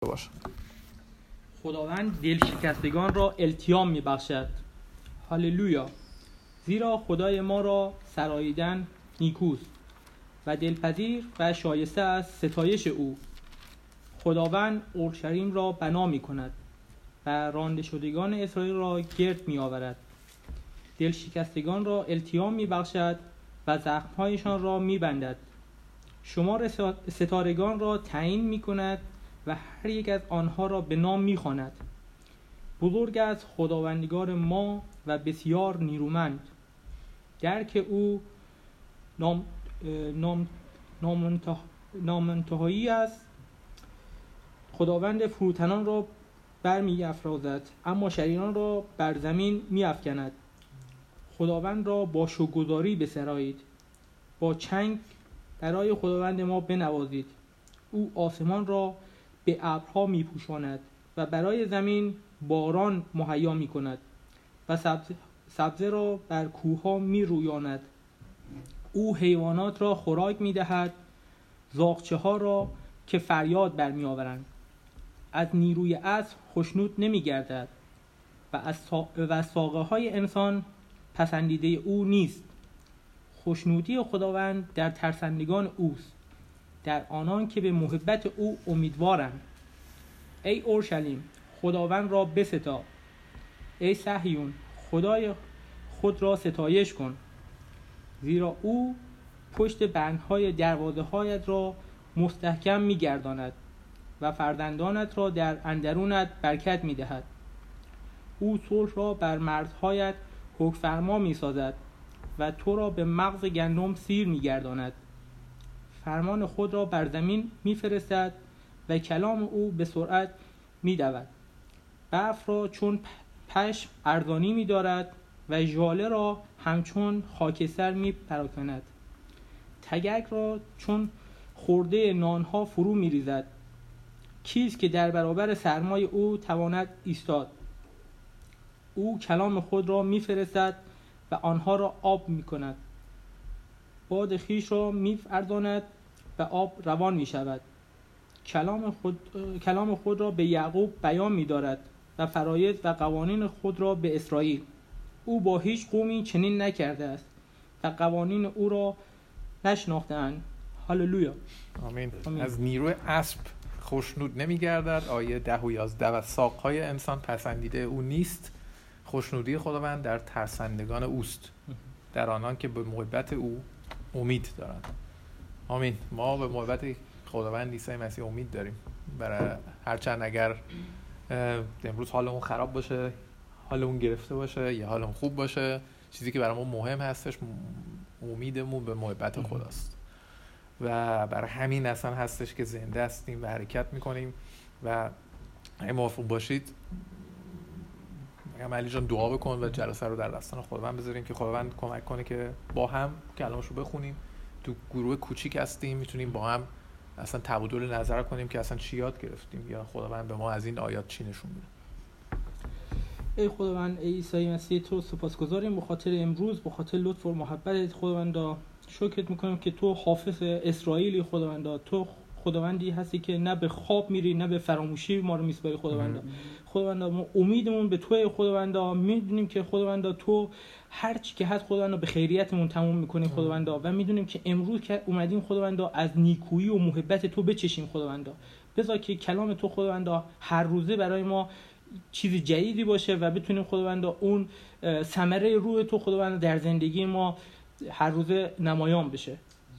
باشه. خداوند دل شکستگان را التیام می بخشد هاللویا. زیرا خدای ما را سراییدن نیکوست و دلپذیر و شایسته از ستایش او. خداوند اورشلیم را بنا می کند و رانده شدگان اسرائیل را گرد می آورد دل شکستگان را التیام می بخشد و زخمهایشان را می بندد شمار ستارگان را تعیین می کند و هر یک از آنها را به نام می خواند. بزرگ از خداوندگار ما و بسیار نیرومند. درک او نام نام نامنتهایی است خداوند فروتنان را برمی افرازد اما شریران را بر زمین می افکند خداوند را با شوگذاری بسرایید. با چنگ برای خداوند ما بنوازید. او آسمان را به ابرها می پوشاند و برای زمین باران مهیا می کند و سبزه را بر کوه می رویاند او حیوانات را خوراک می دهد زاغچه ها را که فریاد برمی آورند از نیروی اسب خشنود نمی گردد و از, و ساقه های انسان پسندیده او نیست. خوشنودی خداوند در ترسندگان اوست. در آنان که به محبت او امیدوارند. ای اورشلیم خداوند را بستا. ای صهیون خدای خود را ستایش کن. زیرا او پشت بندهای دروازه هایت را مستحکم میگرداند و فرزندانت را در اندرونت برکت می‌دهد. او صلح را بر مردهایت حکفرما می‌سازد و تو را به مغز گندم سیر میگرداند. فرمان خود را بر زمین میفرستد و کلام او به سرعت میدود. برف را چون پشم ارزانی میدارد و ژاله را همچون خاکستر می پراکند تگک را چون خورده نانها فرو می ریزد کیست که در برابر سرمای او تواند ایستاد؟ او کلام خود را میفرستد و آنها را آب می کند باد خیش را می و آب روان می شود کلام خود, کلام خود را به یعقوب بیان می دارد و فراید و قوانین خود را به اسرائیل. او با هیچ قومی چنین نکرده است و قوانین او را نشناختند هاللویا. آمین. آمین. از نیروی اسب خوشنود نمیگردد. آیه ده و یازده و ساقهای انسان پسندیده او نیست. خوشنودی خداوند در ترسندگان اوست. در آنان که به محبت او امید دارند. آمین. ما به محبت خداوند عیسی مسیح امید داریم. برای هرچند اگر امروز حالمون خراب باشه حالمون گرفته باشه یا حالمون خوب باشه چیزی که برای ما مهم هستش امیدمون به محبت خداست. و برای همین اصلا هستش که زنده هستیم و حرکت می‌کنیم. و اگه موافق باشید علی جان دعا بکن و جلسه رو در دستان خداوند بذاریم که خداوند کمک کنه که با هم کلامش رو بخونیم. تو گروه کوچیک هستیم می‌تونیم با هم اصلا تبادل نظر کنیم که اصلا چی یاد گرفتیم یا خداوند به ما از این آیات چی نشون میده. ای خداوند ای عیسی مسیح تو سپاسگزاریم. به خاطر امروز به خاطر لطف و محبت خداوندا شکرت می‌کنم که تو حافظ اسرائیلی خداوندا تو خداوندی هستی که نه به خواب میری نه به فراموشی ما رو میسپاری خداوندا. خداوندا ما امیدمون به توی خداوندا. می‌دونیم که خداوندا تو هر چی که هست خداوندا به خیریتمون تموم می‌کنیم خداوندا و می‌دونیم که امروز که اومدیم خداوندا از نیکویی و محبت تو بچشیم خداوندا بذار که کلام تو خداوندا هر روزه برای ما چیز جدیدی باشه و بتونیم خداوندا اون ثمره روح تو خداوندا در زندگی ما هر روزه نمایان بشه.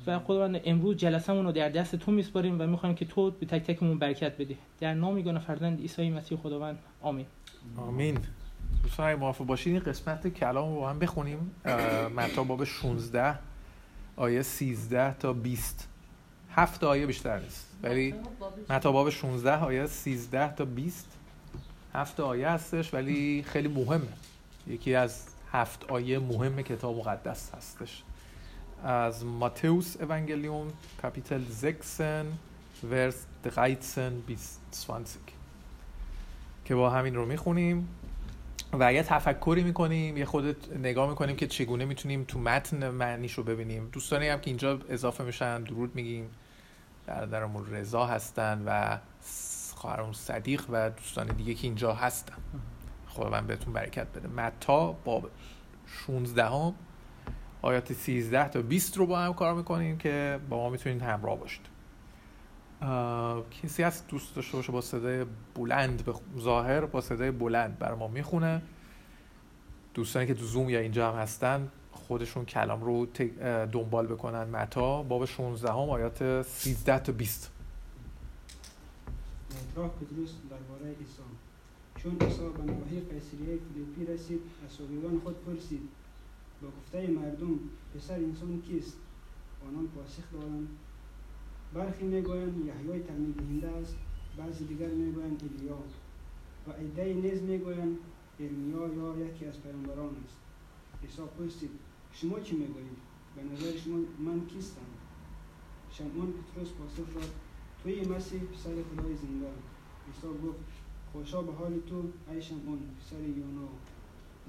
و خداوند امروز جلسمون رو در دست تو میسپاریم و می‌خوایم که تو به تک تکمون برکت بدی. در نام یگانه فرزند عیسی مسیح خداوند. آمین. آمین. دوستان اگه موافق باشید این قسمت کلام رو با هم بخونیم. متا باب 16 آیه 13 تا 20 هفت آیه بیشتر نیست ولی متا باب 16 آیه 13 تا 20 هفت آیه هستش ولی خیلی مهمه. یکی از هفت آیه مهم کتاب مقدس هستش. از ماتوس اونگلیون کاپیتل 6 ورس 13 بیس 20 که با همین رو می‌خونیم. و یه تفکری می‌کنیم یه خودت نگاه می‌کنیم که چگونه می‌تونیم تو متن معنیش رو ببینیم. دوستانی هم که اینجا اضافه میشن درود میگیم. در درمون رضا هستن و خواهرم صدیق و دوستان دیگه که اینجا هستن. خداوند بهتون برکت بده. متا باب 16 هم آیات 13 تا 20 رو با هم کار می‌کنیم که با ما می‌تونید همراه باشید. کسی هست دوست داشته باشه با صدای بلند به ظاهر با صدای بلند بر ما می‌خونه. دوستانی که تو زوم یا اینجا هم هستن خودشون کلام رو دنبال بکنن. متا باب 16 هم آیات 13 تا 20 راه پتروس درباره عیسی چون عیسی به نواحی قیصریه فیلیپی رسید از خود پرسید با گفته مردم پسر انسان کیست؟ آنان پاسخ دادند برخی می‌گویند یحیای تعمید دهنده است بعضی دیگر می‌گویند ایلیا و عده نیز می‌گویند ارمیا یا یکی از پیامبران است. عیسی پرسید شما چی می‌گویید؟ به نظر شما من کیستم؟ شمعون پتروس پاسخ داد توی مسیح پسر خدای زنده. عیسی گفت خوشا به حال تو ای شمعون پسر یونا.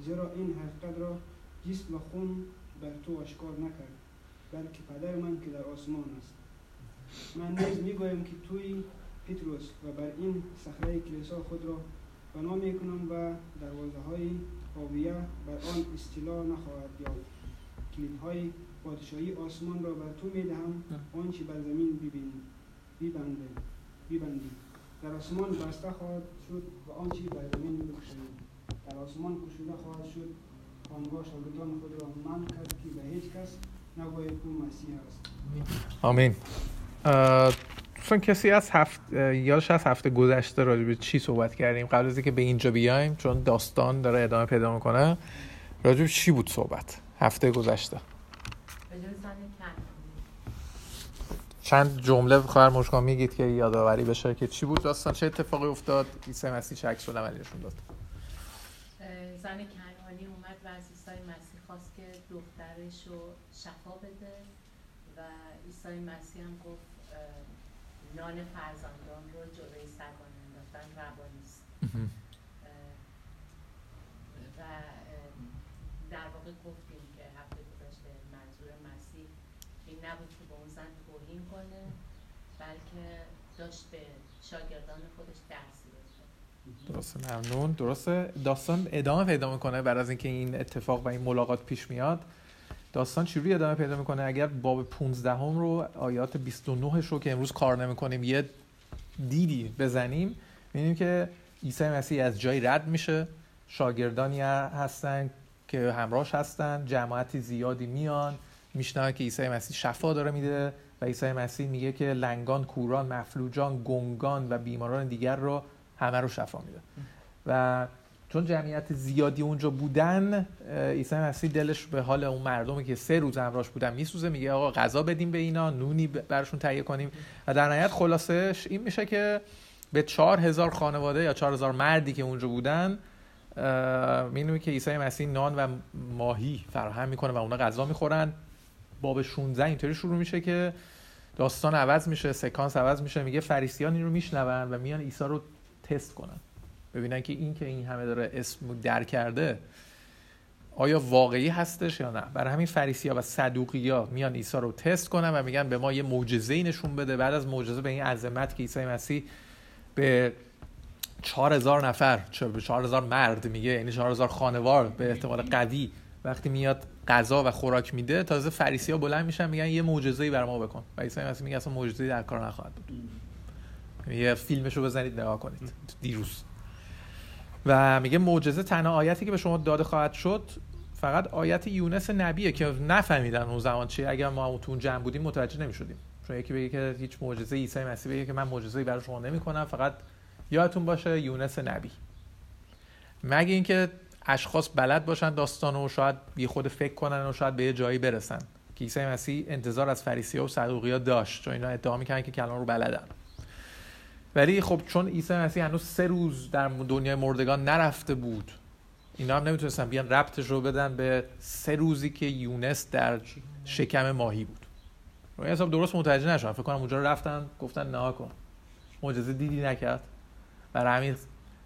زیرا این حقیقت را جسم و خون بر تو اشکار نکرد بلکه پدر من که در آسمان است. من نیز می‌گویم که توی پتروس و بر این صخره کلیسا خود را بنا می‌کنم و دروازه های آبیه بر آن استیلا نخواهد یافت. کلید های پادشاهی آسمان را بر تو می‌دهم آنچه بر زمین ببین ببنده ببندی. در آسمان بسته خواهد شد و آنچه بر زمین بکشید در آسمان کشوده خواهد شد. آنگاه شاگردان خود را من کرد که به هیچ کس نباید او مسیح است. آمین. دوستان کسی از هفت یادش از هفته گذشته راجع به چی صحبت کردیم؟ قبل از اینکه به اینجا بیایم چون داستان داره ادامه پیدا می‌کنه راجع به چی بود صحبت؟ هفته گذشته. چند جمله خواهر مشکان میگید که یادآوری بشه که چی بود؟ داستان چه اتفاقی افتاد؟ عیسی مسیح چه عکس عملیشون داد. زن کنعانی اومد و از عیسی مسیح خواست که دخترش رو شفا بده و عیسی مسیح هم گفت نان فرزندان رو جلوی سگان انداختن روا نیست. و در واقع گفتیم که هفته گذشته منظور مسیح این نبود که به اون زن توهین کنه بلکه داشت به شاگردان خودش درس درسته ممنون. درسته. داستان ادامه پیدا می‌کنه بعد از اینکه این اتفاق و این ملاقات پیش میاد. داستان چجوری ادامه پیدا می‌کنه؟ اگر باب 15 هم رو آیات 29 رو که امروز کار نمی‌کنیم یه دیدی بزنیم می‌بینیم که عیسی مسیح از جای رد میشه. شاگردانی هستن که همراهش هستن جماعتی زیادی میان میشنن که عیسی مسیح شفا داره میده و عیسی مسیح میگه که لنگان کوران مفلوجان گنگان و بیماران دیگر رو همه رو شفا میده. و چون جمعیت زیادی اونجا بودن عیسی مسیح دلش به حال اون مردمی که سه روز همراهش بودن میسوزه میگه آقا غذا بدیم به اینا نونی برشون تهیه کنیم. و در نهایت خلاصش این میشه که به چهار هزار خانواده یا چهار هزار مردی که اونجا بودن می‌دونی که عیسی مسیح نان و ماهی فراهم می‌کنه و اونا غذا می‌خورن. باب 16 اینطوری شروع میشه که داستان عوض میشه سکانس عوض میشه. میگه فریسیان این رو میشنون و میان عیسی رو تست کنن. ببینن که این که این همه داره اسم در کرده آیا واقعی هستش یا نه؟ برای همین فریسی ها و صدوقی ها میان عیسی رو تست کنن و میگن به ما یه معجزه نشون بده. بعد از معجزه به این عظمت که عیسی مسیح به چهار هزار نفر به چهار هزار مرد میگه یعنی چهار هزار خانوار به احتمال قوی وقتی میاد غذا و خوراک میده تازه فریسی ها بلند میشن میگن یه معجزه‌ای برای ما بکن. و عیسی مسیح میگه اصلا معجزه‌ای در کار نخواهد بود. یه فیلمشو بزنید نگاه کنید. دیروز. و میگه معجزه تنها آیتی که به شما داده خواهد شد فقط آیت یونس نبیه که نفهمیدن اون زمان چیه. اگر ما تو اون جمع بودیم متوجه نمی‌شدیم. چون یکی بگه که هیچ معجزه عیسی مسیح بگه که من معجزه‌ای برای شما نمی‌کنم فقط یادتون باشه یونس نبی. مگه اینکه اشخاص بلد باشن داستان و شاید بی خود فکر کنن و شاید به یه جایی برسن. که عیسی مسیح انتظار از فریسی و صدوقی داشت. چون اینا ادعا می‌کنن که کلام رو بلدن. ولی خب چون عیسی مسیح هنوز سه روز در دنیای مردگان نرفته بود اینا هم نمی‌تونستن بیان ربطش رو بدن به سه روزی که یونس در شکم ماهی بود. روی حساب درست متوجه نشدن فکر کنم اونجا رفتن گفتن نه کن. معجزه دیدی نکرد. برای همین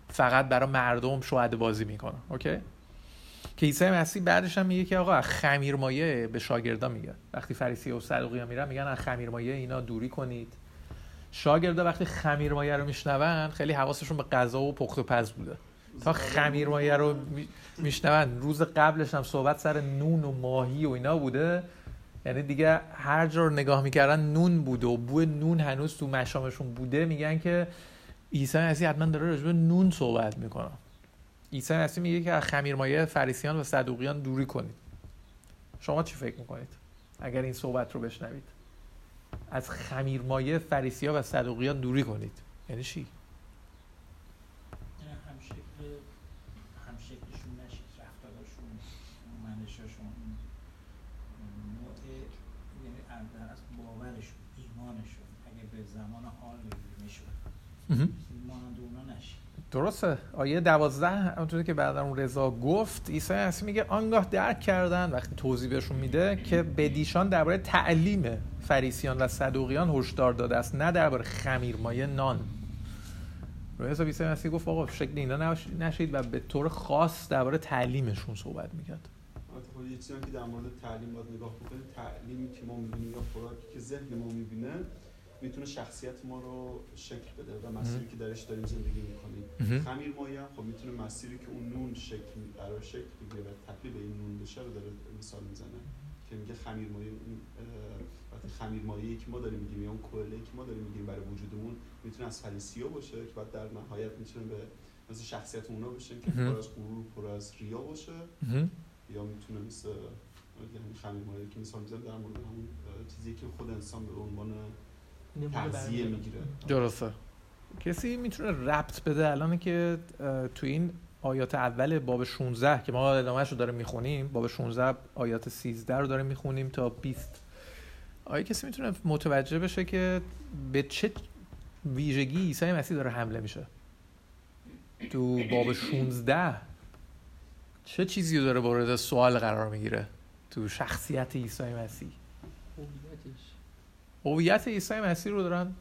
فقط برای مردم شهاده بازی می‌کنه. اوکی؟ که عیسی مسیح بعدش هم میگه که آقا خمیر مایه به شاگردان میگه. وقتی فریسی و صدوقی میرن میگن خمیر مایه اینا دوری کنید. شاگردا وقتی خمیر مایه رو میشنون خیلی حواسشون به غذا و پخت و پز بوده. تا خمیر مایه رو میشنون. روز قبلش هم صحبت سر نون و ماهی و اینا بوده. یعنی دیگه هر جا رو نگاه می‌کردن نون بوده و بوی نون هنوز تو مشامشون بوده. میگن که عیسی مسیح حتما داره راجع به نون صحبت می‌کنه. عیسی مسیح میگه که از خمیرمایه فریسیان و صدوقیان دوری کنید. شما چی فکر می‌کنید؟ اگر این صحبت رو بشنوید. از خمیرمایه فریسیا و صدوقیان دوری کنید. یعنی چی؟ یعنی هم شکل هم شکلشون نشید رفتارشون منشاشون نوع یعنی از باورشون ایمانشون اگه به زمان حال نشید درسته. آیه دوازده همونطوری که بعد اون رضا گفت عیسی مسیح میگه آنگاه درک کردن وقتی توضیح بهشون میده که بدیشان درباره تعلیم فریسیان و صدوقیان هشدار داده است نه درباره خمیرمایه نان. روی حساب عیسی مسیح گفت آقا شکل اینا نشید و به طور خاص درباره تعلیمشون صحبت می‌کرد. خب یه که در مورد تعلیم باید نگاه بکنیم تعلیمی که ما می‌بینیم یا خوراکی که ذهن ما می‌بینه می‌تونه شخصیت ما رو شکل بده و مسیری که درش داریم زندگی می‌کنیم. خمیر مایه خب می‌تونه مسیری که اون نون شکل قرار شکل بگیره و تبدیل به این نون بشه رو داره مثال می‌زنه. که میگه خمیر مایه وقتی خمیر مایه که ما داریم میگیم یا اون کوله که ما داریم میگیم برای وجودمون می‌تونه از فریسیا باشه که بعد در نهایت می‌تونه به مثل شخصیت اونا بشه که پر از غرور پر از ریا باشه. یا می‌تونه مثل یعنی خمیر مایه که مثال می‌زنم در مورد همون چیزی که خود انسان به عنوان تغذیه می‌گیره. درسته. کسی می‌تونه ربط بده الان که تو این آیات اول باب 16 که ما ادامهش رو داریم می‌خونیم باب 16 آیات 13 رو داریم می‌خونیم تا 20 آیا کسی می‌تونه متوجه بشه که به چه ویژگی عیسی مسیح داره حمله میشه؟ تو باب 16 چه چیزی رو داره مورد سوال قرار می‌گیره تو شخصیت عیسی مسیح؟ هویت عیسی مسیح رو دارن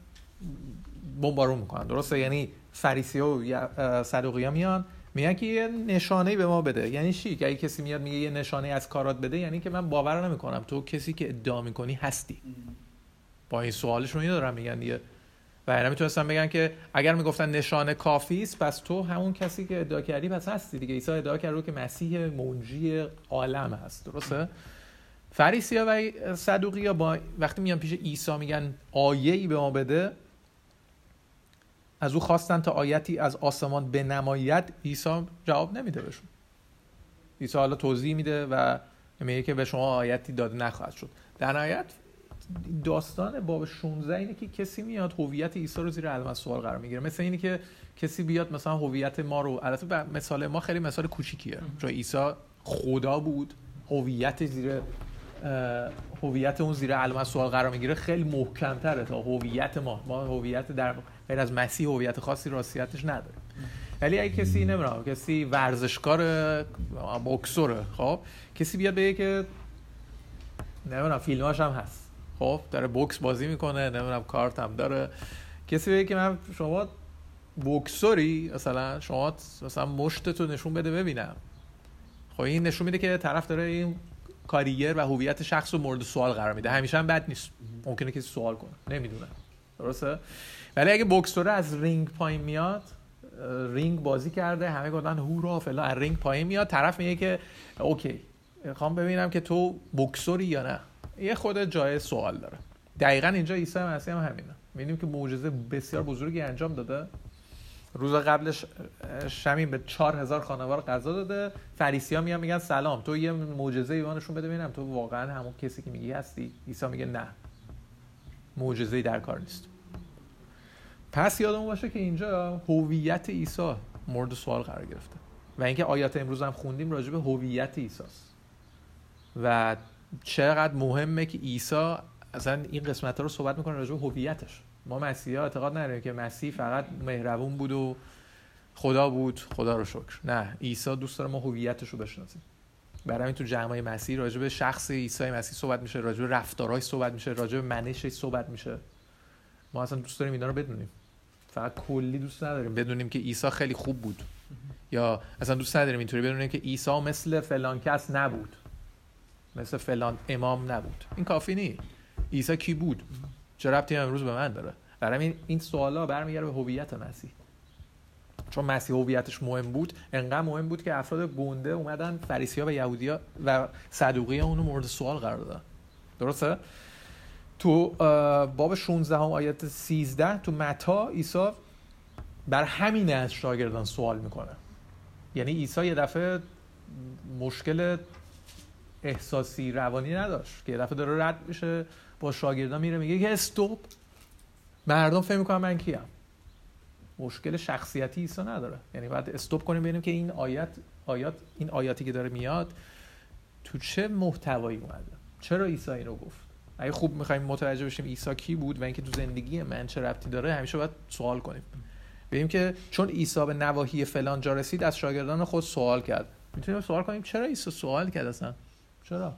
بمبارون می‌کنن. درسته؟ یعنی فریسی و صدوقی میان میگن که یه نشانه به ما بده. یعنی چی؟ اگه کسی میاد میگه یه نشانه از کارات بده یعنی که من باور نمی‌کنم. تو کسی که ادعا می‌کنی هستی. با این سوالشون اینو دارن میگن دیگه. و اینا می‌تونستن بگن که اگر می‌گفتن نشانه کافی است پس تو همون کسی که ادعا کردی پس هستی دیگه. عیسی ادعا کرد که مسیح منجی عالم هست. درسته؟ فریسیا و صدوقی با وقتی میان پیش عیسی میگن آیه ای به ما بده از او خواستن تا آیتی از آسمان به نمایت عیسی جواب نمیده بهشون. عیسی حالا توضیح میده و میگه که به شما آیتی داده نخواهد شد. در نهایت داستان باب 16 اینه که کسی میاد هویت عیسی رو زیر علامت سوال قرار می‌گیره. مثل اینی که کسی بیاد مثلا هویت ما رو البته مثال ما خیلی مثال کوچیکیه. چون عیسی خدا بود هویت زیر هویت اون زیر علامت سوال قرار می‌گیره خیلی محکم تره تا هویت ما. ما هویت در غیر از مسیح هویت خاصی راستیتش نداره ولی اگه کسی نمی‌دونم کسی ورزشکار بوکسوره خب کسی بیاد بگه که نمی‌دونم فیلماش هم هست. خب داره بوکس بازی می‌کنه نمی‌دونم کارت هم داره. کسی بگه که من شما بوکسوری مثلا شما مثلا مشتتو نشون بده ببینم. خب این نشون میده که طرف داره این کاریر و هویت شخص رو مورد سوال قرار میده. همیشه هم بد نیست. ممکنه کسی سوال کنه. نمی‌دونم. درسته؟ ولی اگه بوکسوره از رینگ پایین میاد رینگ بازی کرده همه گفتن هورا فلان از رینگ پایین میاد طرف میگه که OK. می‌خوام ببینم که تو بوکسوری یا نه. یه خورده جای سوال داره. دقیقا اینجا عیسی مسیح هم همینه. می‌بینیم که معجزه بسیار بزرگی انجام داده. روز قبلش شمین به چهار هزار خانوار غذا داده. فریسی ها میان میگن سلام. تو یه معجزه ای نشون بده ببینم. تو واقعا همون کسی که میگی هستی؟ عیسی میگه نه. معجزه در کار نیست. پس یادمون باشه که اینجا هویت عیسی مورد سوال قرار گرفته. و اینکه آیات امروز هم خوندیم راجع به هویت عیسی و چقدر مهمه که عیسی اصلا این قسمت ها رو صحبت می‌کنه راجع به هویتش. ما مسیحی ها اعتقاد نداریم که مسیح فقط مهربون بود و خدا بود خدا رو شکر. نه عیسی دوست داره ما هویتش رو بشناسیم. برای این تو جمعای مسیح راجع به شخص عیسی مسیح صحبت میشه راجع به رفتارهای صحبت میشه راجع به منشش صحبت میشه. ما اصلا دوست داریم اینا رو بدونیم. فقط کلی دوست نداریم بدونیم که عیسی خیلی خوب بود. یا اصلا دوست نداریم اینطوری بدونیم که عیسی مثل فلان کس نبود. مثل فلان امام نبود. این کافی نیست. عیسی کی بود؟ چه ربطی امروز به من داره؟ برای این این سوالا برمیگرده به هویت مسیح. چون مسیح هویتش مهم بود انقدر مهم بود که افراد گنده اومدن فریسی ها و یهودی ها و صدوقی ها اونو مورد سوال قرار دادن. درسته؟ تو باب 16 هم آیت 13 تو متا عیسی بر همین از شاگردان سوال می‌کنه. یعنی عیسی یه دفعه مشکل احساسی روانی نداشت که یه دفعه داره رد میشه. با شاگردان میره میگه که استوب. مردم فهم می‌کنن من کیم. مشکل شخصیتی عیسی نداره. یعنی باید استوب کنیم ببینیم که این آیت آیات این آیاتی که داره میاد تو چه محتوایی اومده؟ چرا عیسی این رو گفت؟ اگه خوب می‌خوایم متوجه بشیم عیسی کی بود و اینکه تو زندگی من چه ربطی داره همیشه باید سوال کنیم. ببینیم که چون عیسی به نواحی فلان جا رسید از شاگردان خود سوال کرد. می‌تونیم سوال کنیم چرا عیسی سوال کرد اصلا؟ چرا؟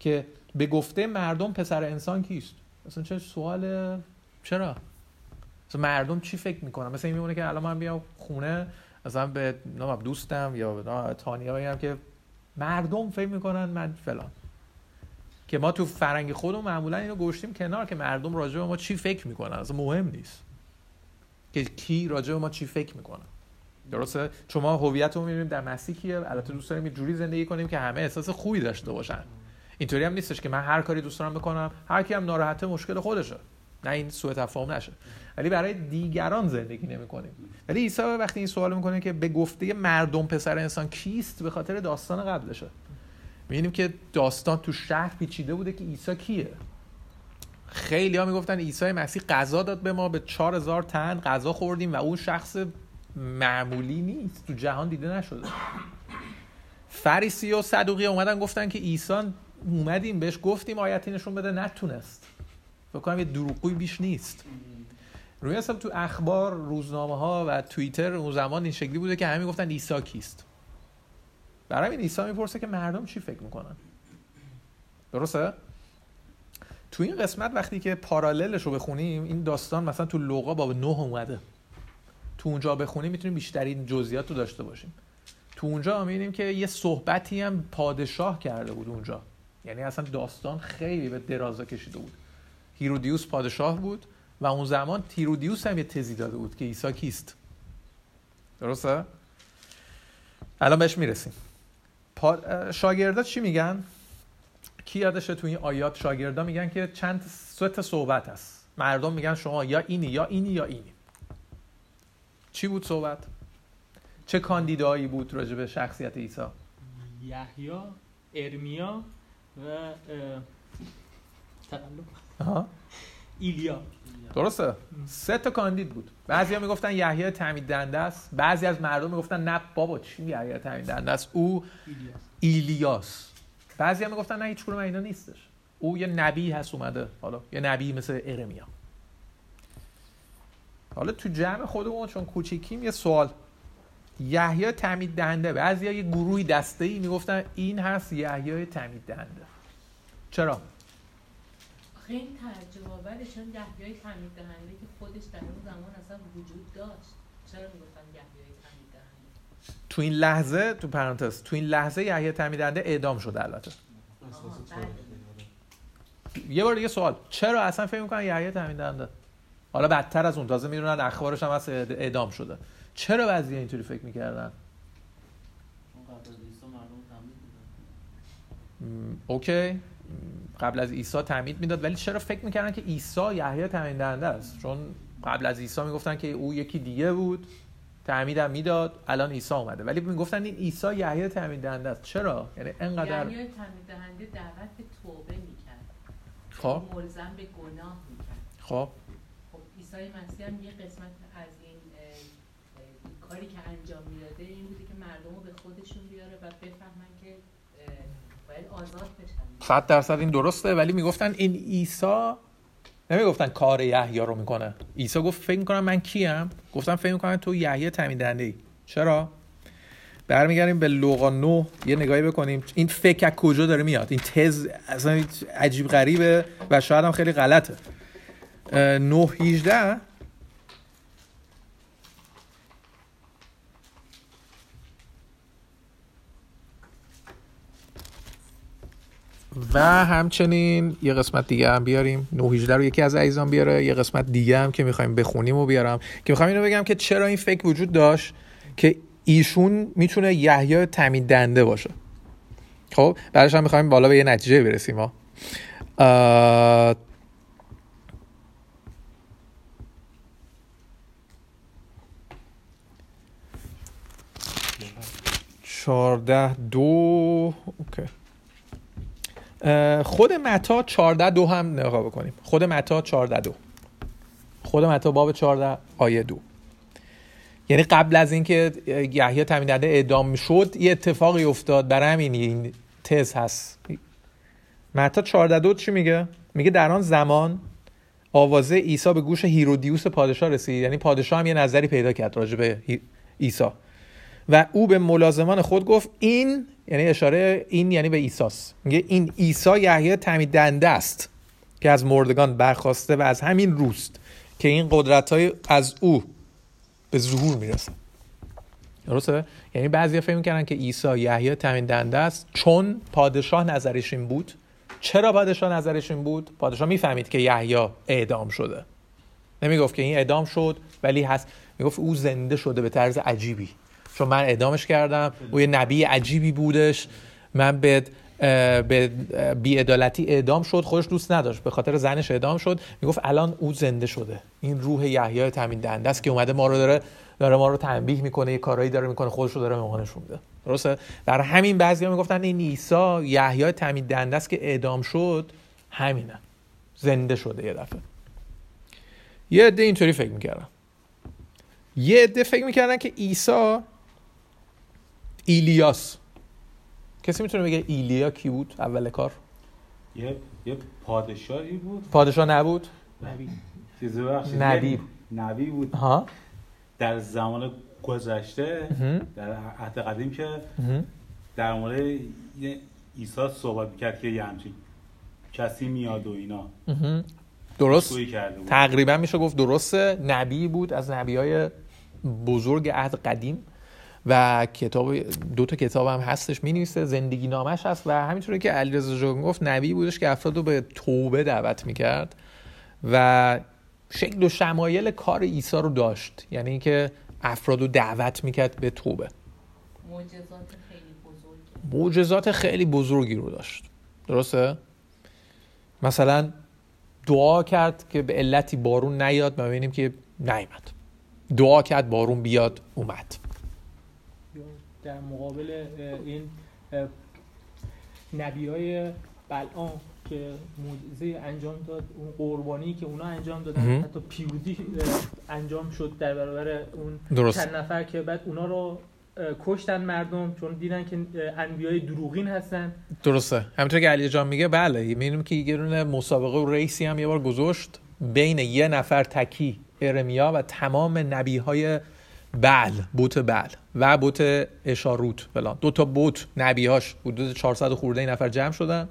که به گفته مردم پسر انسان کیست؟ اصلا چه سوال چرا؟ مثلا مردم چی فکر می‌کنن؟ مثلا میمونه که الان من بیام خونه مثلا به نام دوستم یا تانیا بگم که مردم فکر می‌کنن من فلان. که ما تو فرنگ خودمون معمولا اینو گوشتیم کنار که مردم راجع به ما چی فکر می‌کنن؟ اصلا مهم نیست. که کی راجع به ما چی فکر می‌کنن درسته؟ چون ما هویت رو می‌بینیم در مسیح کیه البته دوست داریم جوری زندگی کنیم که همه احساس خوبی داشته باشن. اینطوری هم نیستش که من هر کاری دوست دارم بکنم هر کی هم ناراحته مشکل خودشه. نه این سوء تفاهم نشه. ولی برای دیگران زندگی نمی‌کنیم. ولی عیسی وقتی این سوال می‌کنه که به گفته مردم پسر انسان کیست؟ به خاطر داستان قبلشه. می‌بینیم که داستان تو شهر پیچیده بوده که عیسی کیه. خیلی ها می‌گفتن عیسی مسیح غذا داد به ما به 4000 تن غذا خوردیم و اون شخص معمولی نیست. تو جهان دیده نشده. فریسی و صدوقی اومدن گفتن که عیسی اومدیم بهش گفتیم آیتی نشون بده نتونست. فکر کنم یه دروغگوی بیش نیست. روی حساب تو اخبار روزنامه ها و توییتر اون زمان این شکلی بوده که همه گفتن عیسی کیست. برای این عیسی می‌پرسه که مردم چی فکر می‌کنن. درسته؟ تو این قسمت وقتی که پاراللش رو بخونیم این داستان مثلا تو لوقا باب نه اومده. تو اونجا بخونیم می‌تونیم بیشترین جزئیات رو داشته باشیم. تو اونجا می‌بینیم که یه صحبتی هم پادشاه کرده بود اونجا. یعنی اصلا داستان خیلی به درازا کشیده بود. هیرودیوس پادشاه بود و اون زمان تیرودیوس هم یه تزی داده بود که عیسی کیست. درسته؟ الان بهش می‌رسیم. شاگردا چی میگن؟ کی یادشه تو این آیات شاگردا میگن که چند سه صحبت هست. مردم میگن شما یا اینی یا اینی یا اینی. چی بود صحبت؟ چه کاندیدایی بود راجع به شخصیت عیسی؟ یحیی ارمیا و ایلیا. درسته. سه تا کاندید بود. بعضیا می‌گفتن یحیی تعمید دنده است. بعضی از مردم می‌گفتن نه بابا چی یحیی تعمید دنده است؟ او ایلیاس. بعضی هم می‌گفتن نه هیچ کدوم اینا نیستش. او یه نبی هست اومده حالا. یه نبی مثل ارمیا. حالا تو جمع خودمون چون کوچیکیم یه سوال. یحیی تعمید دهنده. بعضیا یه گروهی دسته ای می‌گفتن این هست یحیی تعمید دهنده. چرا؟ این تعجب آوره چون یحیای تعمید دهنده که خودش در اون زمان اصلا وجود داشت. چرا می‌گفتن یحیای تعمید دهنده؟ تو این لحظه تو پرانتز تو این لحظه یحیی تعمید دهنده اعدام شده البته. یه بار دیگه سوال. چرا اصلا فکر می‌کنن یحیی تعمید دهنده؟ حالا بدتر از اون. تازه می‌دونن اخبارش هم از اعدام شده. چرا بعضی اینطوری فکر می‌کردن؟ اوکی. قبل از عیسی تعمید می‌داد ولی چرا فکر می‌کردن که عیسی یحیی تعمید دهنده است؟ چون قبل از عیسی می‌گفتن که او یکی دیگه بود. تعمیدم می‌داد. الان عیسی اومده. ولی می‌گفتن این عیسی یحیی تعمید دهنده است. چرا؟ یعنی انقدر یحیی تعمید دهنده دعوت به توبه می‌کرد. خب. ملزم به گناه می‌کرد. خب. خب عیسی مسیح هم یه قسمت کاری که انجام می‌داده این بوده که مردم رو به خودشون بیاره و بفهمن که باید آزاد بشن. صد درصد این درسته ولی می‌گفتن این عیسی نمی‌گفتن کار یحیی رو می‌کنه. عیسی گفت فکر می‌کنم من کیم؟ گفتم فکر می‌کنم تو یحیی تعمید ای چرا؟ برمیگردیم به لوقا 9 یه نگاهی بکنیم. این فکر از کجا داره میاد؟ این تز اصلا عجیب غریبه و شاید هم خیلی غلطه. 9 18 و همچنین یه قسمت دیگه هم بیاریم. 918 رو یکی از عزیزان بیاره یه قسمت دیگه هم که می‌خوایم بخونیم و بیارم. که می‌خوایم اینو بگم که چرا این فکر وجود داشت که ایشون می‌تونه یحیی تمید دنده باشه. خب بعدش هم می‌خوایم بالا به یه نتیجه برسیم اه... چارده دو اوکی. خود متا 14 دو هم نگاه بکنیم. خود متا 14 دو. خود متا باب 14 آیه دو. یعنی قبل از اینکه یحیی تامین دنده اعدام شد یه اتفاقی افتاد. برای همین این تز هست. متا 14 دو چی میگه؟ میگه در آن زمان آوازه عیسی به گوش هیرودیوس پادشاه رسید. یعنی پادشاه هم یه نظری پیدا کرد راجع به عیسی. و او به ملازمان خود گفت این یعنی اشاره این یعنی به عیساست میگه این عیسی یحیی تعمید دنده است که از مردگان برخواسته و از همین روست که این قدرت های از او به ظهور می‌رسه. درسته؟ یعنی بعضیا فکر می‌کردن که عیسی یحیی تعمید دنده است چون پادشاه نظرش این بود. چرا پادشاه نظرش این بود؟ پادشاه می‌فهمید که یحیی اعدام شده. نمی‌گفت که این اعدام شد ولی هست. می‌گفت او زنده شده به طرز عجیبی. چون من اعدامش کردم. او یه نبی عجیبی بودش. من به به بیعدالتی اعدام شد. خودش دوست نداشت. به خاطر زنش اعدام شد. می‌گفت الان او زنده شده. این روح یحیی تامین دهنده است که اومده ما رو داره داره ما رو تنبیه می‌کنه. یه کارایی داره می‌کنه. خودش رو داره به ما نشون میده. درسته؟ در همین بعضیا می‌گفتن این عیسی یحیی تامین دهنده است که اعدام شد. همینه. زنده شده یه دفعه. یه عده اینطوری فکر می‌کردن. یه عده فکر می‌کردن که عیسی ایلیاس. کسی می‌تونه بگه ایلیا کی بود؟ اول کار. یه یه پادشاهی بود. پادشاه نبود؟ نبی. چیزی نبی. نبی بود. ها. در زمان گذشته. در عهد قدیم که. در مورد عیسی صحبت می‌کرد که یه همچین کسی میاد و اینا. درست. تقریبا میشه گفت درسته. نبی بود از نبی های بزرگ عهد قدیم. و کتاب دو تا کتاب هم هستش می نویسه زندگی نامش هست و همینطوری که علیرضا جان گفت نبی بودش که افراد رو به توبه دعوت می‌کرد و شکل و شمایل کار عیسی رو داشت. یعنی اینکه افراد رو دعوت می‌کرد به توبه. معجزات خیلی بزرگی. معجزات خیلی بزرگی رو داشت. درسته؟ مثلا دعا کرد که به علتی بارون نیاد و ببینیم که نیامد. دعا کرد بارون بیاد اومد. در مقابل این نبی های بلعام که معجزه انجام داد اون قربانی که اونا انجام دادن. حتی پیروزی اه، انجام شد در برابر اون درست. چند نفر که بعد اونا رو کشتن مردم چون دیدن که انبیای دروغین هستن. درسته. همینطور که علی جان میگه بله می‌بینیم که یه دونه مسابقه و ریسی هم یه بار گذاشت بین یه نفر تکی ارمیا و تمام نبی های بل بوت بل. و بوت اشاروت فلان. دو تا بوت نبیهاش. حدود 400 خورده این نفر جمع شدن.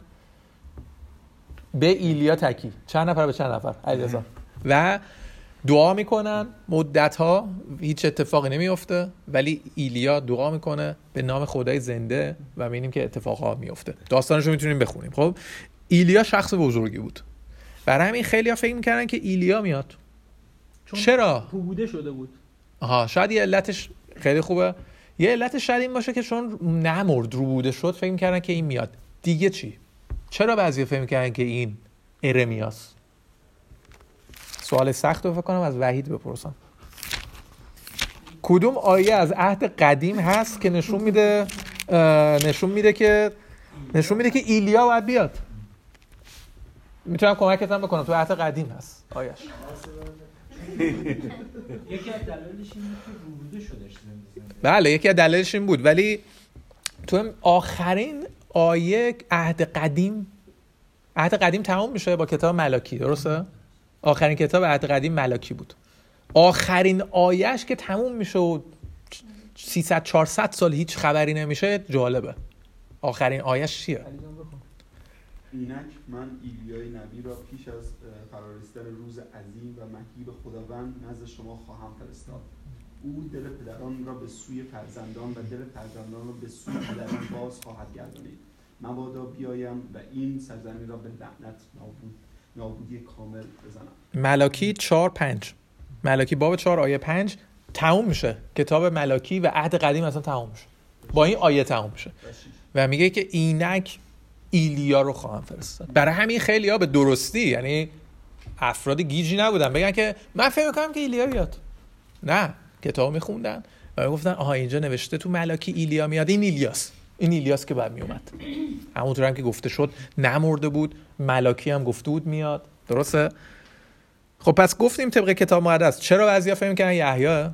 به ایلیا تکی. چند نفر به چند نفر؟ علیرضا. و دعا می‌کنن. مدت ها هیچ اتفاقی نمیفته ولی ایلیا دعا می‌کنه به نام خدای زنده و می‌بینیم که اتفاقها میفته داستانش رو می‌تونیم بخونیم. خب ایلیا شخص بزرگی بود. برای همین خیلی ها فکر می‌کردن که ایلیا میاد. چون چرا؟ بوده شده بود. آها شاید یه علتش خیلی خوبه. یه علتش شاید این باشه که چون نمرد رو بوده شد فکر می‌کردن که این میاد. دیگه چی؟ چرا بعضی فکر می‌کردن که این ارمیاس سوال سخت رو کنم از وحید بپرسم. کدوم آیه از عهد قدیم هست که نشون میده نشون میده که نشون میده که ایلیا باید بیاد؟ می‌تونم کمکت هم بکنم. تو عهد قدیم هست آیش یکی از دلایلش که روبوده شدش زنده بله یکی از دلایلش این بود. ولی تو آخرین آیه عهد قدیم عهد قدیم تمام میشه با کتاب ملاکی درسته؟ آخرین کتاب عهد قدیم ملاکی بود. آخرین آیهش که تموم میشه و 300 400 سال هیچ خبری نمیشه جالبه. آخرین آیهش چیه. اینک من ایلیای نبی را پیش از فرارستن روز عظیم و مهیب خداوند نزد شما خواهم فرستاد. او دل پدران را به سوی فرزندان و دل فرزندان را به سوی پدران باز خواهد گردانید. مبادا بیایم و این سرزمین را به لعنت نابود نابودی کامل بزنم. ملاکی 4 5 ملاکی باب 4 آیه 5 تموم میشه. کتاب ملاکی و عهد قدیم اصلا تموم میشه. با این آیه تموم میشه. و میگه که اینک ایلیا رو خواهم فرستاد. برای همین خیلی ها به درستی یعنی افراد گیجی نبودن. بگن که من فکر می‌کنم که ایلیا بیاد. نه کتاب میخوندن. و گفتن آها اینجا نوشته تو ملاکی ایلیا میاد. این ایلیاس این ایلیاس که بعد میومد همونطور هم که گفته شد نمرده بود. ملاکی هم گفته بود میاد. درسته؟ خب پس گفتیم طبق کتاب مقدس. چرا بعضیا فکر می‌کنن یحیی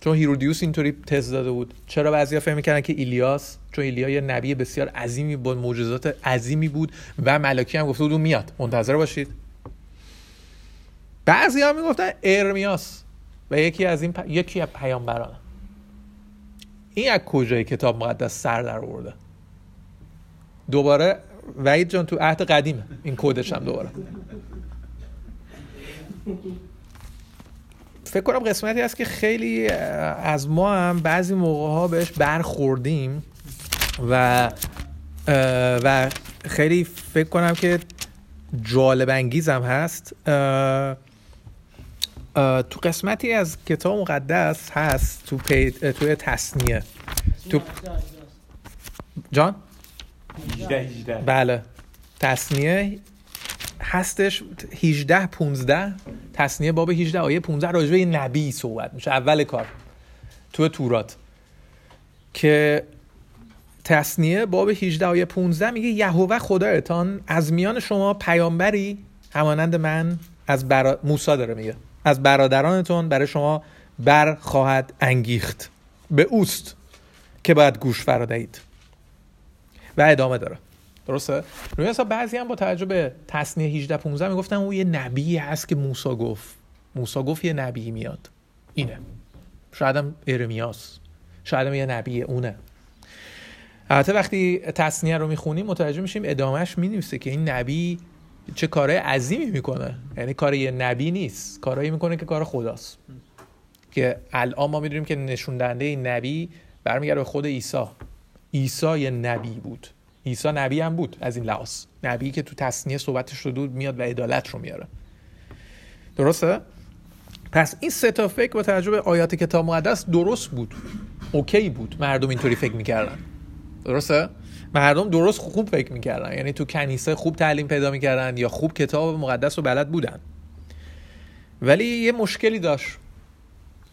چون هیرودیوس اینطوری تز داده بود. چرا بعضیا فکر می‌کردن که ایلیاس چون ایلیا یه نبی بسیار عظیمی با معجزات عظیمی بود و ملاکی هم گفته بود اون میاد. منتظر باشید. بعضی می‌گفتن ارمیاس و یکی از این پ... یکی از پیامبران. این از کجای کتاب مقدس سر در آورده؟ دوباره وحید جان تو عهد قدیمه این کدش هم دوباره. فکر کنم قسمتی هست که خیلی از ما هم بعضی موقع ها بهش برخوردیم و و خیلی فکر کنم که جالب انگیزم هست. تو قسمتی از کتاب مقدس هست تو پی... توی تصنیه تو جان؟ 18 18 بله. تصنیه هستش 18 15 تصنیه باب 18 آیه 15 راجع به نبی صحبت میشه اول کار. تو تورات. که تصنیه باب 18 آیه 15 میگه یهوه خدایتان از میان شما پیامبری همانند من از برا... موسی داره میگه از برادرانتون برای شما بر خواهد انگیخت. به اوست که باید گوش فرا دهید. و ادامه داره. درسته؟ روی حساب بعضی هم با توجه به تصنیه 18 15 می‌گفتن او یه نبی هست که موسی گفت. موسی گفت یه نبی میاد. اینه. شاید هم ارمیاس. شاید هم یه نبی اونه. البته وقتی تصنیه رو می‌خونیم متوجه میشیم ادامهش می‌نویسه که این نبی چه کارهای عظیمی می‌کنه. یعنی کار یه نبی نیست. کارهایی می‌کنه که کار خداست. که الان ما می‌دونیم که نشون دهنده این نبی برمیگرده به خود عیسی. عیسی یه نبی بود. عیسی نبی هم بود از این لحاظ. نبی که تو تصنیه صحبتش رو دود میاد و عدالت رو میاره. درسته؟ پس این سه تا فکر با توجه آیات کتاب مقدس درست بود. اوکی بود. مردم اینطوری فکر می‌کردن. درسته؟ مردم درست خوب فکر می‌کردن. یعنی تو کنیسه خوب تعلیم پیدا می‌کردن یا خوب کتاب مقدس رو بلد بودن. ولی یه مشکلی داشت.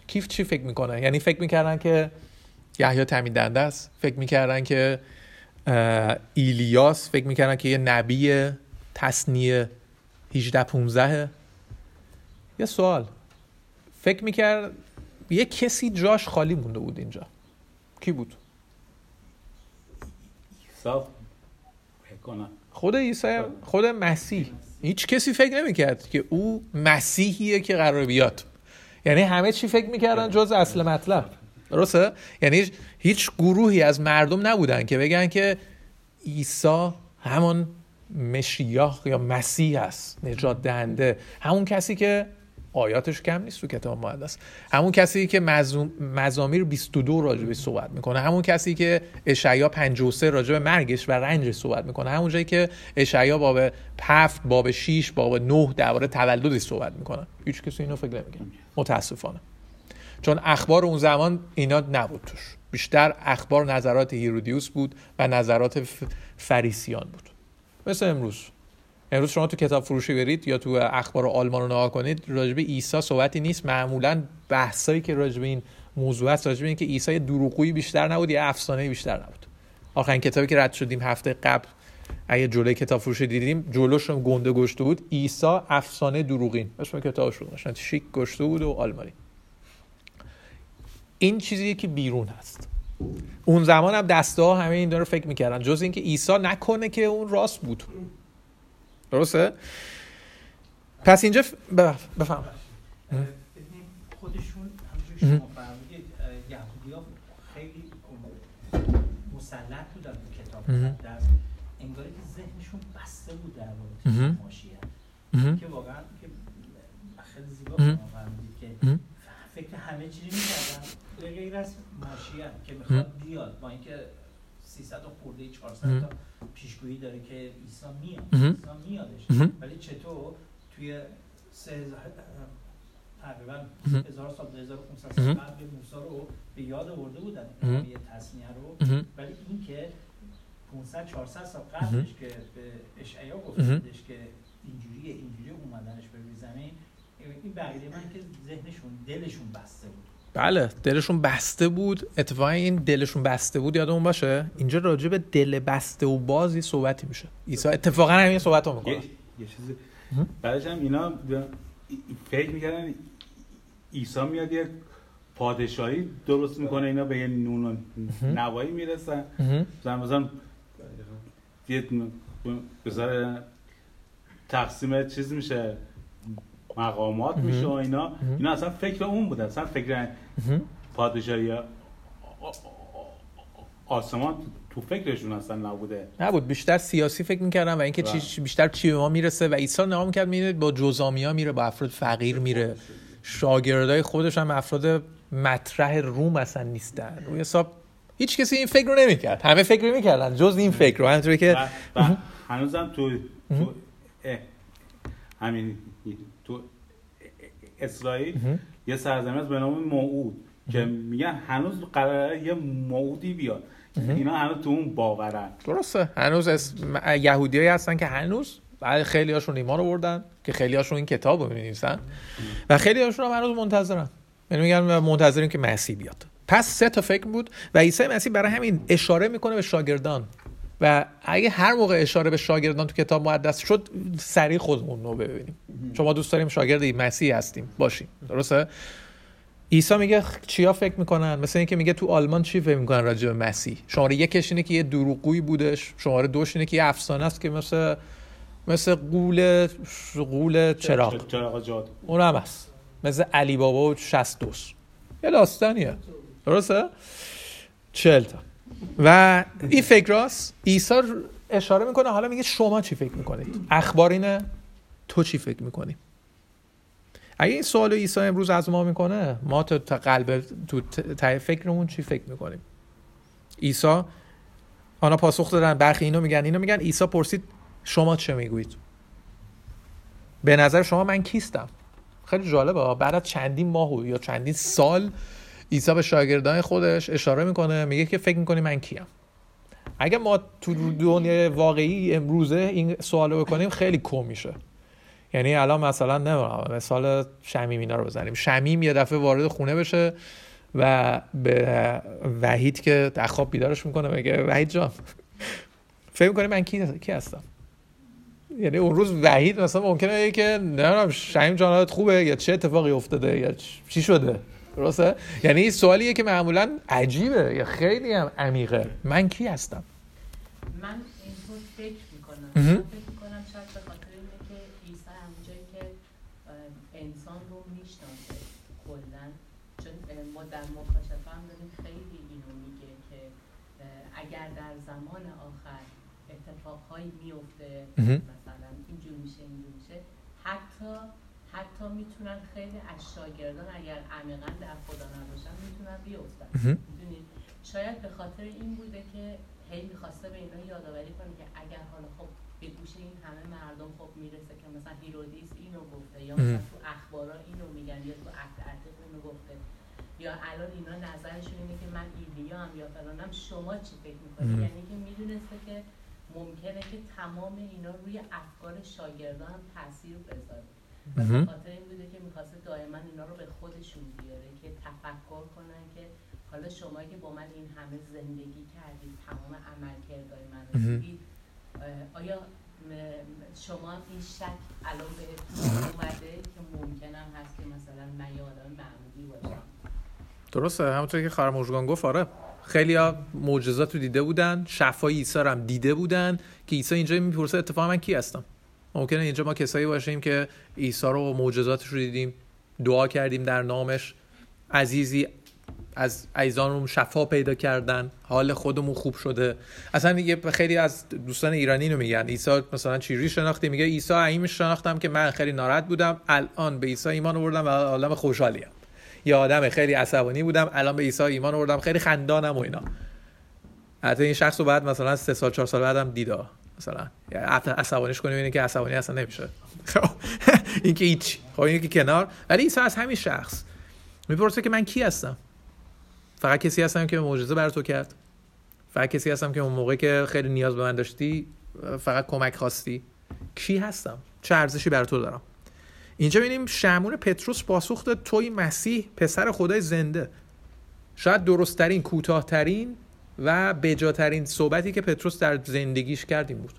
کیف چی فکر می‌کنه یعنی فکر می‌کردن که یحیی تمیدنده است. فکر می‌کردن که ایلیاس فکر می‌کردن که یه نبی تصنیه 18 15 یه سوال. فکر می‌کرد یه کسی جاش خالی مونده بود اینجا. کی بود؟ خود عیسی خود مسیح. هیچ کسی فکر نمی‌کرد که او مسیحیه که قرار بیاد. یعنی همه چی فکر می‌کردن جز اصل مطلب. درسته؟ یعنی هیچ گروهی از مردم نبودن که بگن که عیسی همون مشیاخ یا مسیح است نجات دهنده. همون کسی که آیاتش کم نیست تو کتاب مقدس. همون کسی که مزامیر 22 راجبه صحبت می‌کنه. همون کسی که اشعیا 53 راجب مرگش و رنجش صحبت می‌کنه. همون جایی که اشعیا باب 7 باب 6 باب 9 درباره تولدش صحبت می‌کنه. هیچ کسی اینو فکر نمی‌کنه. متاسفانه. چون اخبار اون زمان اینا نبود توش. بیشتر اخبار نظرات هیرودیوس بود و نظرات فریسیان بود. مثل امروز. امروز شما تو کتاب فروشی برید یا تو اخبار آلمان رو نگاه کنید راجب عیسی صحبتی نیست. معمولا بحثایی که راجب این موضوع است راجب این که عیسی یه دروغگویی بیشتر نبود یا افسانه بیشتر نبود. آخرین کتابی که رد شدیم هفته قبل اگه جلوی کتاب فروشی دیدیم جلوش گنده گشته بود. عیسی افسانه دروغین. اسم کتابش قشنگ شیک گشته بود و آلمانی. این چیزیه که بیرون هست اون زمان هم دسته ها همه این رو فکر می‌کردن. جز اینکه عیسی نکنه که اون راست بود. درسته؟ پس اینجا ف... بف- بفهم خودشون شما فرمودید یهودی خیلی مسلط بودن تو کتاب. مقدس. انگاری که ذهنشون بسته بود در. مورد ماشیه. که واقعا که خیلی زیبا فرمودید که. فکر همه چیزی می‌کردن. به غیر از که می‌خواد بیاد با اینکه 300 تا خورده 400 مهم. تا پیشگویی داره که عیسی میاد. عیسی میادش. ولی چطور توی 3000 تقریبا مهم. 1000 سال 2500 مهم. سال قبل موسی رو به یاد آورده بودن مهم. این تصنیه رو. ولی این که 500 400 سال. قبلش که به اشعیا. بودش که اینجوریه اینجوری اومدنش به زمین این بقیه من که ذهنشون دلشون بسته بود بله دلشون بسته بود. اتفاقا این دلشون بسته بود یادمون باشه؟ اینجا راجع به دل بسته و بازی صحبتی میشه. عیسی اتفاقا همین صحبت رو یه, می‌کنه یه چیزی مهم. بعدش هم اینا فکر می‌کردن عیسی میاد یه پادشاهی درست می‌کنه اینا به یه نون و نوایی می‌رسن. مثلا مثلا یه تقسیم چیز میشه مقامات میشه و اینا. اینا اصلا فکر اون بوده اصلا فکر پادشاهی آسمان تو فکرشون اصلا نبوده. نبود بیشتر سیاسی فکر می‌کردن و اینکه چی بیشتر چی به ما می‌رسه و عیسی نگاه می‌کرد میره با جزامیا میره با افراد فقیر میره. شاگردای خودش هم افراد مطرح روم اصلا نیستن. روی حساب هیچ کسی این فکر رو نمی‌کرد. همه فکر می‌کردن جز این فکر رو. همونطوری که هنوزم تو همین تو اسرائیل یه سرزمین است به نام موعود که میگن هنوز قراره یه موعودی بیاد. اینا هنوز تو اون باورن. درسته. هنوز اسم... یهودیایی هستن که هنوز بعد خیلی هاشون ایمان آوردن که خیلی هاشون این کتاب رو می‌نویسن. و خیلی هاشون هم هنوز منتظرن. یعنی میگن منتظریم که مسیح بیاد. پس سه تا فکر بود و عیسی مسیح برای همین اشاره می‌کنه به شاگردان. و اگه هر موقع اشاره به شاگردان تو کتاب مقدس شد سریع خودمون رو ببینیم. چون ما دوست داریم شاگرد مسیح هستیم باشیم. درسته؟ عیسی میگه چیا فکر می‌کنن؟ مثل اینکه میگه تو آلمان چی فکر می‌کنن راجع به مسیح؟ شماره یکش اینه که یه دروغگویی بودش. شماره دوش اینه که یه افسانه است که مثل مثل قول قول چراغ. چراغ اون هم هست. مثل علی بابا و شست دوست. یه داستانیه. درسته؟ چهل تا. و این فکر راست؟ عیسی اشاره می‌کنه حالا میگه شما چی فکر می‌کنید؟ اخبار اینه تو چی فکر می‌کنی؟ اگه این سوال عیسی امروز از ما می‌کنه ما تو تا قلب تو ت- ته فکرمون چی فکر می‌کنیم؟ عیسی آنها پاسخ دادن برخی اینو میگن اینو میگن. عیسی پرسید شما چه می‌گویید؟ به نظر شما من کیستم؟ خیلی جالبه. بعد چندین ماه یا چندین سال عیسی به شاگردان خودش اشاره می‌کنه میگه که فکر می‌کنی من کیم؟ اگه ما تو دنیای واقعی امروزه این سوالو بکنیم خیلی کم میشه. یعنی الان مثلا نمی‌دونم مثال شمیم اینا رو بزنیم. شمیم یه دفعه وارد خونه بشه و به وحید که در خواب بیدارش می‌کنه بگه وحید جان فکر می‌کنی من کی, کی هستم؟ یعنی اون روز وحید مثلا ممکنه که نمی‌دونم شمیم جان خوبه یا چه اتفاقی افتاده یا چی شده؟ درسته؟ یعنی این سوالیه که معمولا عجیبه. یا خیلی هم عمیقه. من کی هستم؟ من اینطور فکر می‌کنم. فکر می‌کنم شاید به خاطر اینه که عیسی همونجایی که انسان رو می‌شناسه کلا چون ما در مکاشفه هم داریم خیلی اینو میگه که اگر در زمان آخر اتفاقهایی میفته مهم. مثلا اینجور میشه اینجور میشه حتی حتی می‌تونن خیلی از شاگردان اگر عمیقا در خدا نباشن می‌تونن بیفتن. می‌دونید شاید به خاطر این بوده که هی می‌خواسته به اینا یادآوری کنه که اگر حالا خب به گوش این همه مردم خب می‌رسه که مثلا هیرودیس اینو گفته یا مثلا تو اخبارا اینو میگن یا تو عهد عتیق اینو گفته یا الان اینا نظرشون اینه که من ایلیا هم یا فلانم شما چی فکر می‌کنید. یعنی که می‌دونسته که ممکنه که تمام اینا روی افکار شاگردان هم تاثیر بذاره. و به. خاطر این بوده که می‌خواسته دائما اینا رو به خودشون بیاره که تفکر کنن که حالا شما که با من این همه زندگی کردید تمام عملکردهای من رو آیا شما این شک الان بهتون اومده که ممکنم هست که مثلا من یه آدم معمولی باشم؟ درسته همونطور که خواهر مژگان گفت آره. خیلی ها معجزات رو دیده بودن شفای عیسی رو هم دیده بودن که عیسی اینجا می‌پرسه اتفاقا من کی هستم؟ ممکنه اینجا ما کسایی باشیم که عیسی رو معجزاتش رو دیدیم دعا کردیم در نامش. عزیزی از عزیزانمون شفا پیدا کردن حال خودمون خوب شده. اصلا دیگه خیلی از دوستان ایرانی رو میگن. عیسی مثلا چیزی شناختی؟ میگه عیسی عیمش شناختم که من خیلی ناراحت بودم. الان به عیسی ایمان آوردم و آدم خوشحالیم. یا آدم خیلی عصبانی بودم. الان به عیسی ایمان آوردم. خیلی خندانم و اینا. حتی این شخص رو بعد مثلا سه سال چهار سال بعدم دیدا مثلا عصبانیش کنیم اینه که عصبانی اصلا نمیشه. خب این که هیچ. خب این که کنار. ولی عیسی از همین شخص. می‌پرسه که من کی هستم؟ فقط کسی هستم که معجزه بر تو کرد. فقط کسی هستم که اون موقع که خیلی نیاز به من داشتی فقط کمک خواستی. کی هستم؟ چه ارزشی بر تو دارم؟ اینجا ببینیم شمون پتروس پاسخ داد توی مسیح پسر خدای زنده. شاید درستترین کوتاهترین و بجاترین صحبتی که پتروس در زندگیش کردیم بود.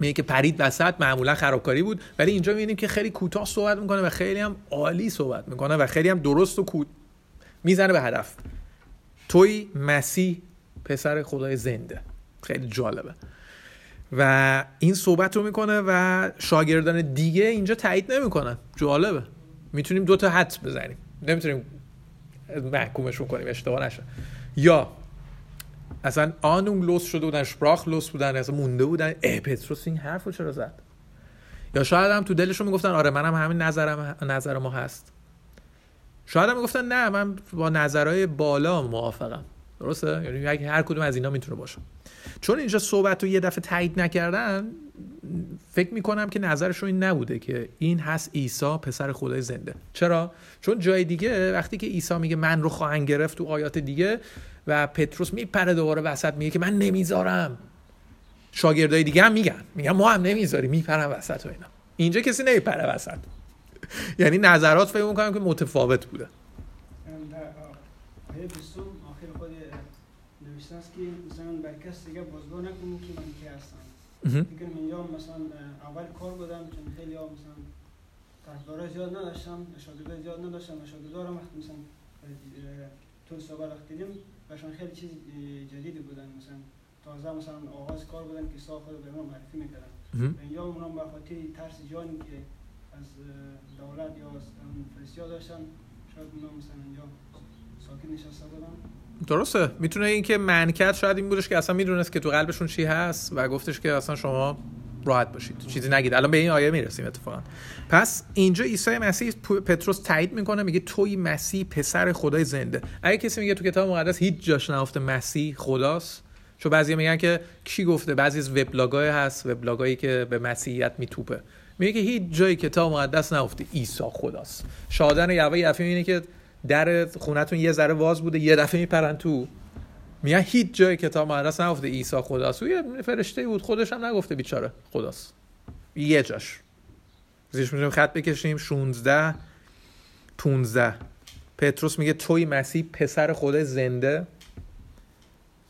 میگه که پرید وسط معمولا خرابکاری بود ولی اینجا می‌بینیم که خیلی کوتاه صحبت می‌کنه و خیلی هم عالی صحبت می‌کنه و خیلی هم درست و کود می‌زنه به هدف. توی مسیح پسر خدای زنده. خیلی جالبه. و این صحبت رو می‌کنه و شاگردان دیگه اینجا تایید نمی‌کنن جالبه. می‌تونیم دو تا حد بزنیم. نمی‌تونیم محکومشون کنیم اشتباه نشه. یا اصلا آنون لوس شده بودن شپراخ لوس بودن اصلا مونده بودن. اه پتروس این حرف رو چرا زد؟ یا شاید هم تو دلشون می‌گفتن آره منم همین نظرم نظر ما هست. شاید هم می‌گفتن نه من با نظرهای بالا موافقم. درسته؟ یعنی هر کدوم از اینا می‌تونه باشه. چون اینجا صحبت رو یه دفعه تایید نکردن فکر می‌کنم که نظرشون این نبوده که این هست عیسی پسر خدای زنده. چرا؟ چون جای دیگه وقتی که عیسی میگه من رو خواهند گرفت تو آیات دیگه و پتروس میپره دوباره وسط میگه که من نمی‌ذارم. شاگردای دیگه هم میگن. میگن ما هم نمی‌ذاریم. میپرن وسط و اینا. اینجا کسی نمیپره وسط. یعنی نظرات فکر می‌کنم که متفاوت بوده. نوشته است که مثلا بر کس دیگه بازگاه نکنم که من کی هستم. فکر اینجا مثلا اول کار بودم چون خیلی ها مثلا طرفدارا زیاد نداشتم شاگردا زیاد نداشتم شاگردارم وقتی مثلا تو سوال وقت دیدیم برشان خیلی چیز جدیدی بودن. مثلا تازه مثلا آغاز کار بودن که سال خود به من معرفی می‌کردن. اینجا اونم به خاطر ترس جانی که از دولت یا از فرستیا داشتن شاید اونا مثلا اینجا ساکت نشسته بودن. درسته. می‌تونه این که منکت شاید این بودش که اصلا می‌دونست که تو قلبشون چی هست و گفتش که اصلا شما راحت باشید. چیزی نگید. الان به این آیه می‌رسیم اتفاقا. پس اینجا عیسی مسیح پتروس تایید می‌کنه میگه توی مسیح پسر خدای زنده. اگه کسی میگه تو کتاب مقدس هیچ جاش نفته مسیح خداست چون بعضی میگن که کی گفته؟ بعضی از وبلاگای هست وبلاگایی که به مسیحیت میتوپه. میگه که هیچ جای کتاب مقدس نفته عیسی خداست. شادن یهوه یفی اینه که در خونتون یه ذره واز بوده یه دفعه میپرن تو. میگن هیچ جای کتاب مقدس نگفته عیسی خداست. او یه فرشته بود خودش هم نگفته بیچاره خداست. یه جاش. زیرش می‌تونیم خط بکشیم. 16 15 پتروس میگه توی مسیح پسر خدا زنده.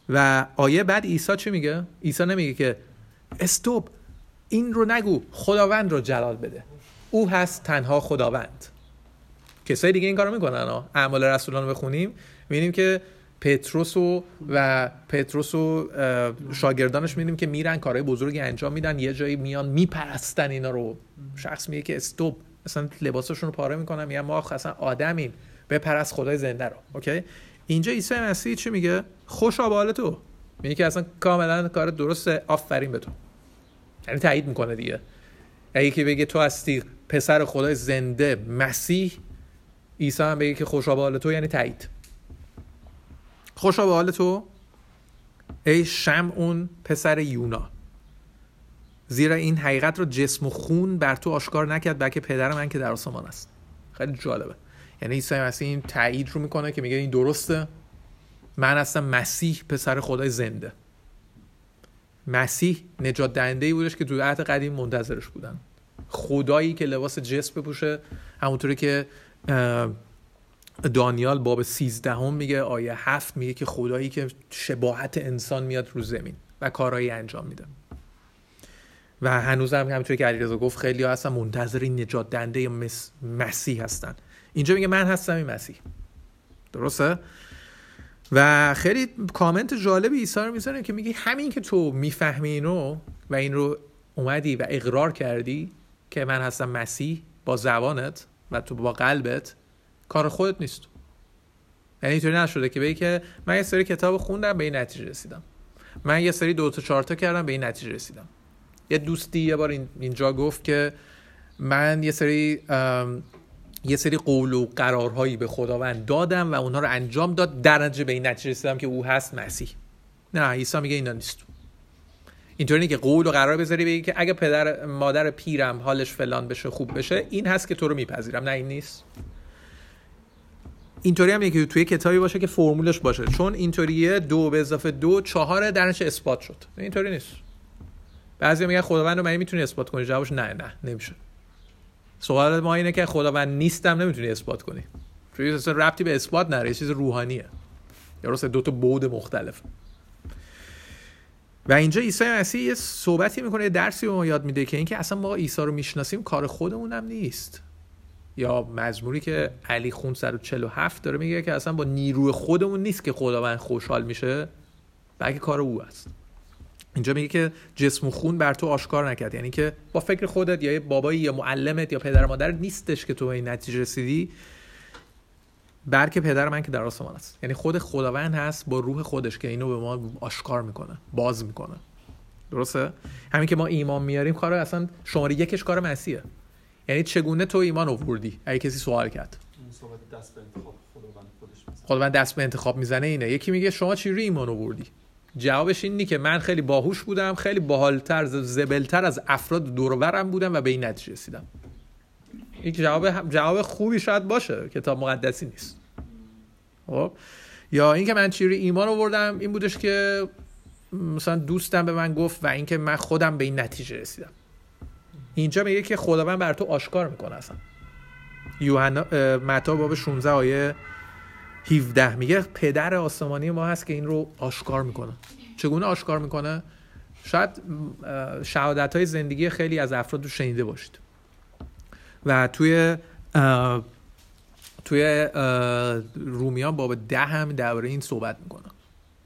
و آیه بعد عیسی چی میگه؟ عیسی نمیگه که استوب این رو نگو خداوند رو جلال بده. او هست تنها خداوند. کسای دیگه این کارو می‌کنن. اعمال رسولان رو بخونیم می‌بینیم که پتروس و, و پتروس و شاگردانش می‌بینیم که میرن کارهای بزرگی انجام میدن یه جایی میان میپرستن اینا رو. شخص میگه که استوب مثلا لباسشون رو پاره می‌کنن میگن ما اصلا آدمیم. بپرست خدای زنده رو. اوکی؟ اینجا عیسی مسیح چی میگه؟ خوش به تو. میگه که اصلا کاملا کار درسته آفرین به تو. یعنی تایید می‌کنه دیگه. اگه که بگه تو هستی پسر خدای زنده مسیح عیسی هم بگه که خوشا حال تو یعنی تایید. خوشا به حال تو؟ ای شم اون پسر یونا. زیرا این حقیقت رو جسم و خون بر تو آشکار نکرد بلکه پدر من که در آسمان است. خیلی جالبه. یعنی عیسی مسیح این تایید رو می‌کنه که میگه این درسته. من هستم مسیح پسر خدای زنده. مسیح نجات دهنده ای بودش که تو عهد قدیم منتظرش بودن. خدایی که لباس جسم بپوشه همونطوری که دانیال باب 13 هم میگه آیه هفت میگه که خدایی که شباهت انسان میاد رو زمین و کارهایی انجام میده. و هنوز هم همینطوری که علیرضا گفت خیلی ها هستن منتظر این نجات دنده مس... مسیح هستن. اینجا میگه من هستم این مسیح. درسته؟ و خیلی کامنت جالبی عیسی رو می‌ذاره که میگه همین که تو می‌فهمی اینو و این رو اومدی و اقرار کردی که من هستم مسیح با زبانت و تو با قلبت کار خودت نیست. یعنی اینطوری نشده که بگی که من یه سری کتاب خوندم به این نتیجه رسیدم. من یه سری دو تا چهار تا کردم به این نتیجه رسیدم. یه دوستی یه بار اینجا گفت که من یه سری یه سری قول و قرارهایی به خداوند دادم و اونها رو انجام داد در نتیجه به این نتیجه رسیدم که او هست مسیح. نه عیسی میگه اینا نیست. اینطوری که قول و قرار بذاری بگی که اگه پدر مادر پیرم حالش فلان بشه خوب بشه این هست که تو رو میپذیرم نه این نیست. اینطوری هم که توی کتابی باشه که فرمولش باشه. چون اینطوریه دو به اضافه دو چهار درنش اثبات شد. اینطوری نیست. بعضی میگن خداوند رو من می‌تونی اثبات کنی. جوابش نه نه نمیشه. سوال ما اینه که خداوند نیستم نمی‌تونی اثبات کنی. چون ربطی به اثبات نره چیز روحانیه. درسته دو تا بود مختلف. و اینجا عیسی مسیح یه صحبتی می‌کنه یه درسی به ما یاد میده که اینکه اصلا ما عیسی رو می‌شناسیم کار خودمونم نیست. یا مزموری که علی خون 147 داره میگه که اصلا با نیروی خودمون نیست که خداوند خوشحال میشه بلکه کار او است. اینجا میگه که جسم و خون بر تو آشکار نکرد. یعنی که با فکر خودت یا بابایی یا معلمت یا پدر مادر نیستش که تو این نتیجه رسیدی. بلکه پدر من که در آسمان است. یعنی خود خداوند هست با روح خودش که اینو به ما آشکار می‌کنه باز می‌کنه. درسته؟ همین که ما ایمان میاریم کار اصلا شماره یکش کار مسیحه. یعنی چگونه تو ایمان آوردی؟ اگه کسی سوال کرد. خداوند دست به انتخاب می‌زنه اینه. یکی میگه شما چی روی ایمان آوردی؟ جوابش اینی که من خیلی باهوش بودم خیلی باحالتر زبلتر از افراد دورورم بودم و به این نتیجه رسیدم. این جواب جواب خوبی شاید باشه کتاب مقدسی نیست. خب؟ یا اینکه من چیری ایمان آوردم این بودش که مثلا دوستم به من گفت و اینکه من خودم به این نتیجه رسیدم. اینجا میگه که خداوند بر تو آشکار می‌کنه اصلا. یوحنا متا باب 16 آیه 17 میگه پدر آسمانی ما هست که این رو آشکار می‌کنه. چگونه آشکار می‌کنه؟ شاید شهادت های زندگی خیلی از افراد رو شنیده باشید. و توی توی رومیان باب ده هم درباره این صحبت می‌کنه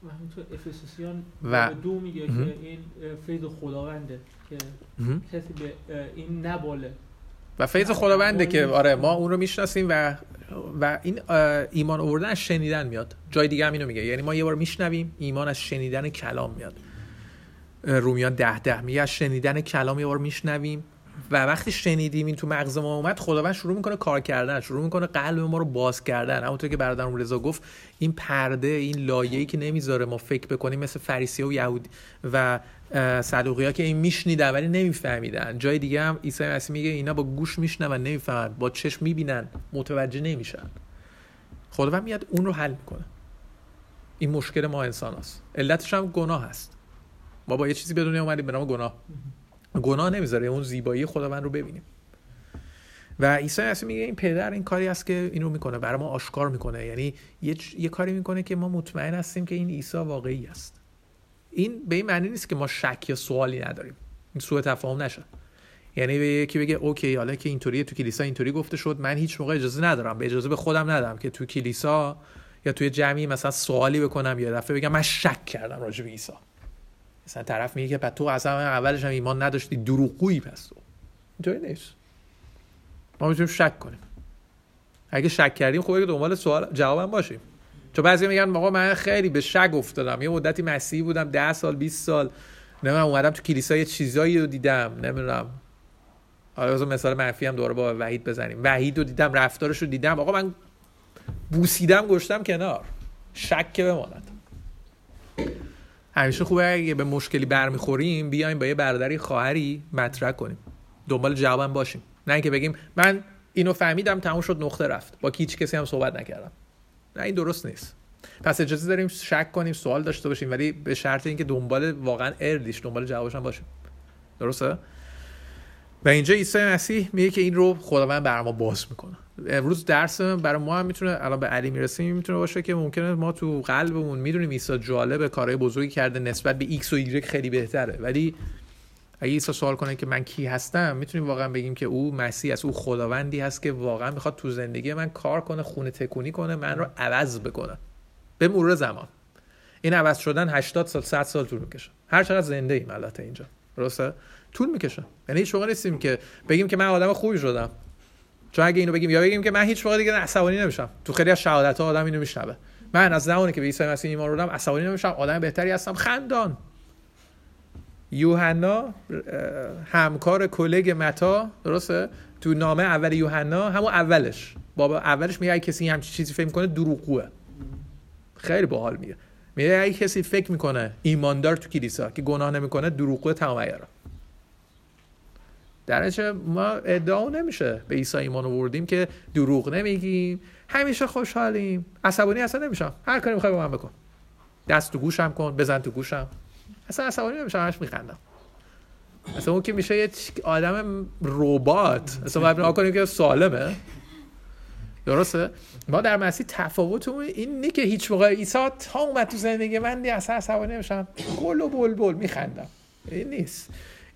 و همینطور افسوسیان و دو میگه که این فیض خداونده که کسی به این نباله. و فیض خداونده که آره ما اون رو می‌شناسیم و و این ایمان آوردن از شنیدن میاد. جای دیگه هم اینو میگه. یعنی ما یه بار میشنویم ایمان از شنیدن کلام میاد. رومیان ده ده میگه از شنیدن کلام یه بار میشنویم. و وقتی شنیدیم این تو مغز ما اومد خداوند شروع می‌کنه کار کردن شروع می‌کنه قلب ما رو باز کردن. همونطور که برادرم رضا گفت این پرده این لایه‌ای که نمی‌ذاره ما فکر بکنیم مثل فریسی و یهودی و صدوقیا که این میشنیدن ولی نمیفهمیدن. جای دیگه هم عیسی مسیح میگه اینا با گوش میشنون نمی‌فهمن با چشم می‌بینن متوجه نمیشن. خداوند میاد اون رو حل می‌کنه. این مشکل ما انسان هست. علتش هم گناه هست. ما با یه چیزی بدونی اومدیم به نام گناه. گناه نمی‌ذاره اون زیبایی خداوند رو ببینیم. و عیسی مسیح میگه این پدر این کاری است که اینو می‌کنه برای ما آشکار می‌کنه. یعنی یه, یه کاری می‌کنه که ما مطمئن هستیم که این عیسی واقعی است. این به این معنی نیست که ما شک یا سوالی نداریم. این سوء تفاهم نشه یعنی به یکی بگه اوکی حالا که اینطوریه تو کلیسا اینطوری گفته شد من هیچ موقع اجازه ندارم به اجازه به خودم ندارم که تو کلیسا یا توی جمعی مثلا سوالی بکنم یا دفعه بگم من شک کردم راجع به عیسی. مثلا طرف میگه که تو اصلا اولش هم ایمان نداشتی دروغگویی پس تو. اینطوری نیست. ما می‌تونیم شک کنیم. اگه شک کردیم خوبه که دنبال سوال جوابم باشیم. چون بعضی میگن آقا من خیلی به شک افتادم. یه مدتی مسیحی بودم ده سال 20 سال. نمی‌دونم اومدم تو کلیسا یه چیزایی رو دیدم. نمی‌دونم. حالا از مثال منفی هم دوباره با وحید بزنیم. وحید رو دیدم رفتارش رو دیدم. آقا من بوسیدم گشتم کنار. شک بماند. همیشه خوبه اگه به مشکلی برمیخوریم بیایم با یه برادری خواهری مطرح کنیم. دنبال جوابم باشیم. نه اینکه بگیم من اینو فهمیدم تموم شد نقطه رفت. با هیچ کسی هم صحبت نکردم. نه این درست نیست. پس اجازه داریم شک کنیم سوال داشته باشیم ولی به شرط اینکه دنبال واقعا اردیش دنبال جوابش هم باشیم. درسته؟ و اینجا عیسی مسیح میگه که این رو خداوند بر ما باز می‌کنه. امروز درس برای ما هم می‌تونه الان به علی می‌رسیم می‌تونه باشه که ممکنه ما تو قلبمون می‌دونیم عیسی جالب کارهای بزرگی کرده نسبت به ایکس و ایگرگ خیلی بهتره. ولی اگه عیسی سوال کنه که من کی هستم می‌تونیم واقعا بگیم که او مسیح است او خداوندی هست که واقعا می‌خواد تو زندگی من کار کنه خونه تکونی کنه من رو عوض بکنه. به مرور زمان. این عوض شدن 80 سال 100 سال طول می‌کشه. هر چقدر زنده ایم اینجا. درسته؟ طول می‌کشه. یعنی موقع نیستیم که بگیم که من آدم خوبی شدم. چون اگه اینو بگیم یا بگیم که من هیچ موقع دیگه عصبانی نمیشم. تو خیلی از شهادت ها آدم اینو میشنوه. من از زمانی که به عیسی مسیح ایمان آوردم عصبانی نمیشم آدم بهتری هستم. خندان. یوحنا همکار کلگ متا درسته؟ تو نامه اول یوحنا همون اولش. بابا اولش میگه اگه کسی همچین چیزی فکر می‌کنه دروغگوه خیلی باحال میگه. میگه اگه کسی فکر می‌کنه ایماندار تو کلیسا که گناه نمی‌کنه دروغگو تمام در ما ادعا نمیشه به عیسی ایمان آوردیم که دروغ نمیگیم. همیشه خوشحالیم. عصبانی اصلا نمیشم. هر کاری می‌خوای با من بکن. دست تو گوشم کن بزن تو گوشم. اصلا عصبانی نمیشم همش میخندم. اصلا اون که میشه یه آدم ربات. اصلا باید کنیم که سالمه. درسته؟ ما در مسیح تفاوت این نی که هیچ موقع عیسی تا اومد تو زندگی من دی اصلا عصبانی نمیشم. گل و بلبل میخندم. این نیست.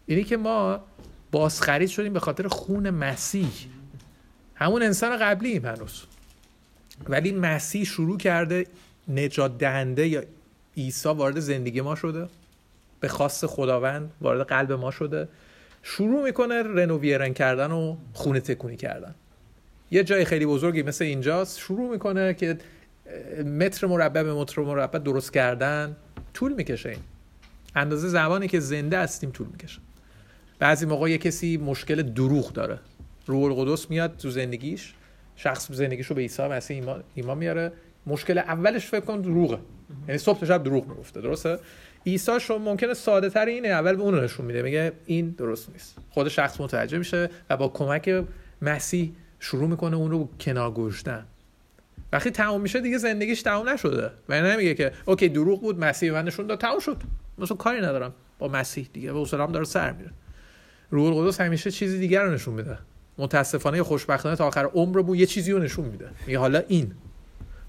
اینی که ما بازخرید شدیم به خاطر خون مسیح. همون انسان قبلی هنوز. ولی مسیح شروع کرده نجات دهنده یا عیسی وارد زندگی ما شده. به خواست خداوند وارد قلب ما شده. شروع می‌کنه رنوویرن کردن و خونه تکونی کردن. یه جای خیلی بزرگی مثل اینجاست شروع می‌کنه که متر مربع به متر مربع درست کردن طول می‌کشه این. اندازه زمانی که زنده هستیم طول می‌کشه. بعضی موقع یه کسی مشکل دروغ داره. روح القدس میاد تو زندگیش شخص زندگیش رو به عیسی مسیح ایمان, میاره. مشکل اولش فکر کن دروغه. یعنی صبح تا شب دروغ می‌گفته درسته؟ عیسی شما ممکنه ساده تر اینه اول به اون نشون میده میگه این درست نیست. خود شخص متوجه میشه و با کمک مسیح شروع می‌کنه اون رو کنار گذاشتن. وقتی تمام میشه دیگه زندگیش تمام نشده. و نمیگه که اوکی دروغ بود مسیح من نشون داد تمام شد. مثلا کاری ندارم با مسیح دیگه به اسلام داره سر میره. روح القدس همیشه چیزی دیگر رو نشون میده. متاسفانه خوشبختانه تا آخر عمرمون یه چیزی رو نشون میده. میگه حالا این.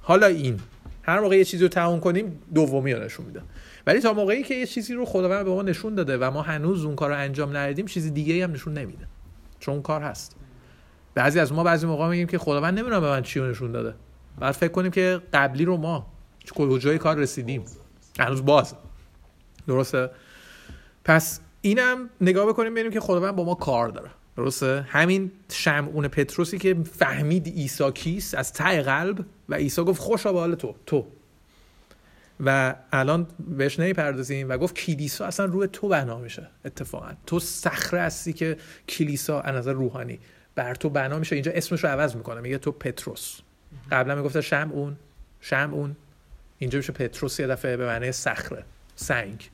حالا این. هر موقع یه چیزی رو کنیم دومی رو نشون میده. ولی تا موقعی که یه چیزی رو خداوند به ما نشون داده و ما هنوز اون کار رو انجام ندادیم چیزی دیگه هم نشون نمیده. چون کار هست. بعضی از ما بعضی موقع میگیم که خداوند نمی‌دونه به من چی رو نشون داده. بعد فکر کنیم که قبلی رو ما کجای کار رسیدیم. هنوز باز. درسته؟ پس اینم نگاه بکنیم ببینیم که خداوند با ما کار داره. درسته؟ همین شمعون پتروسی که فهمید عیسی کیست از ته قلب و عیسی گفت خوشا به حال تو تو. و الان بهش نمی‌پردازیم و گفت کلیسا اصلا روی تو بنا میشه. اتفاقا. تو صخره هستی که کلیسا از نظر روحانی بر تو بنا میشه. اینجا اسمش رو عوض می‌کنه. میگه تو پتروس. قبلا می‌گفته شمعون. شمعون. اینجا میشه پتروس یه دفعه به معنی صخره. سنگ.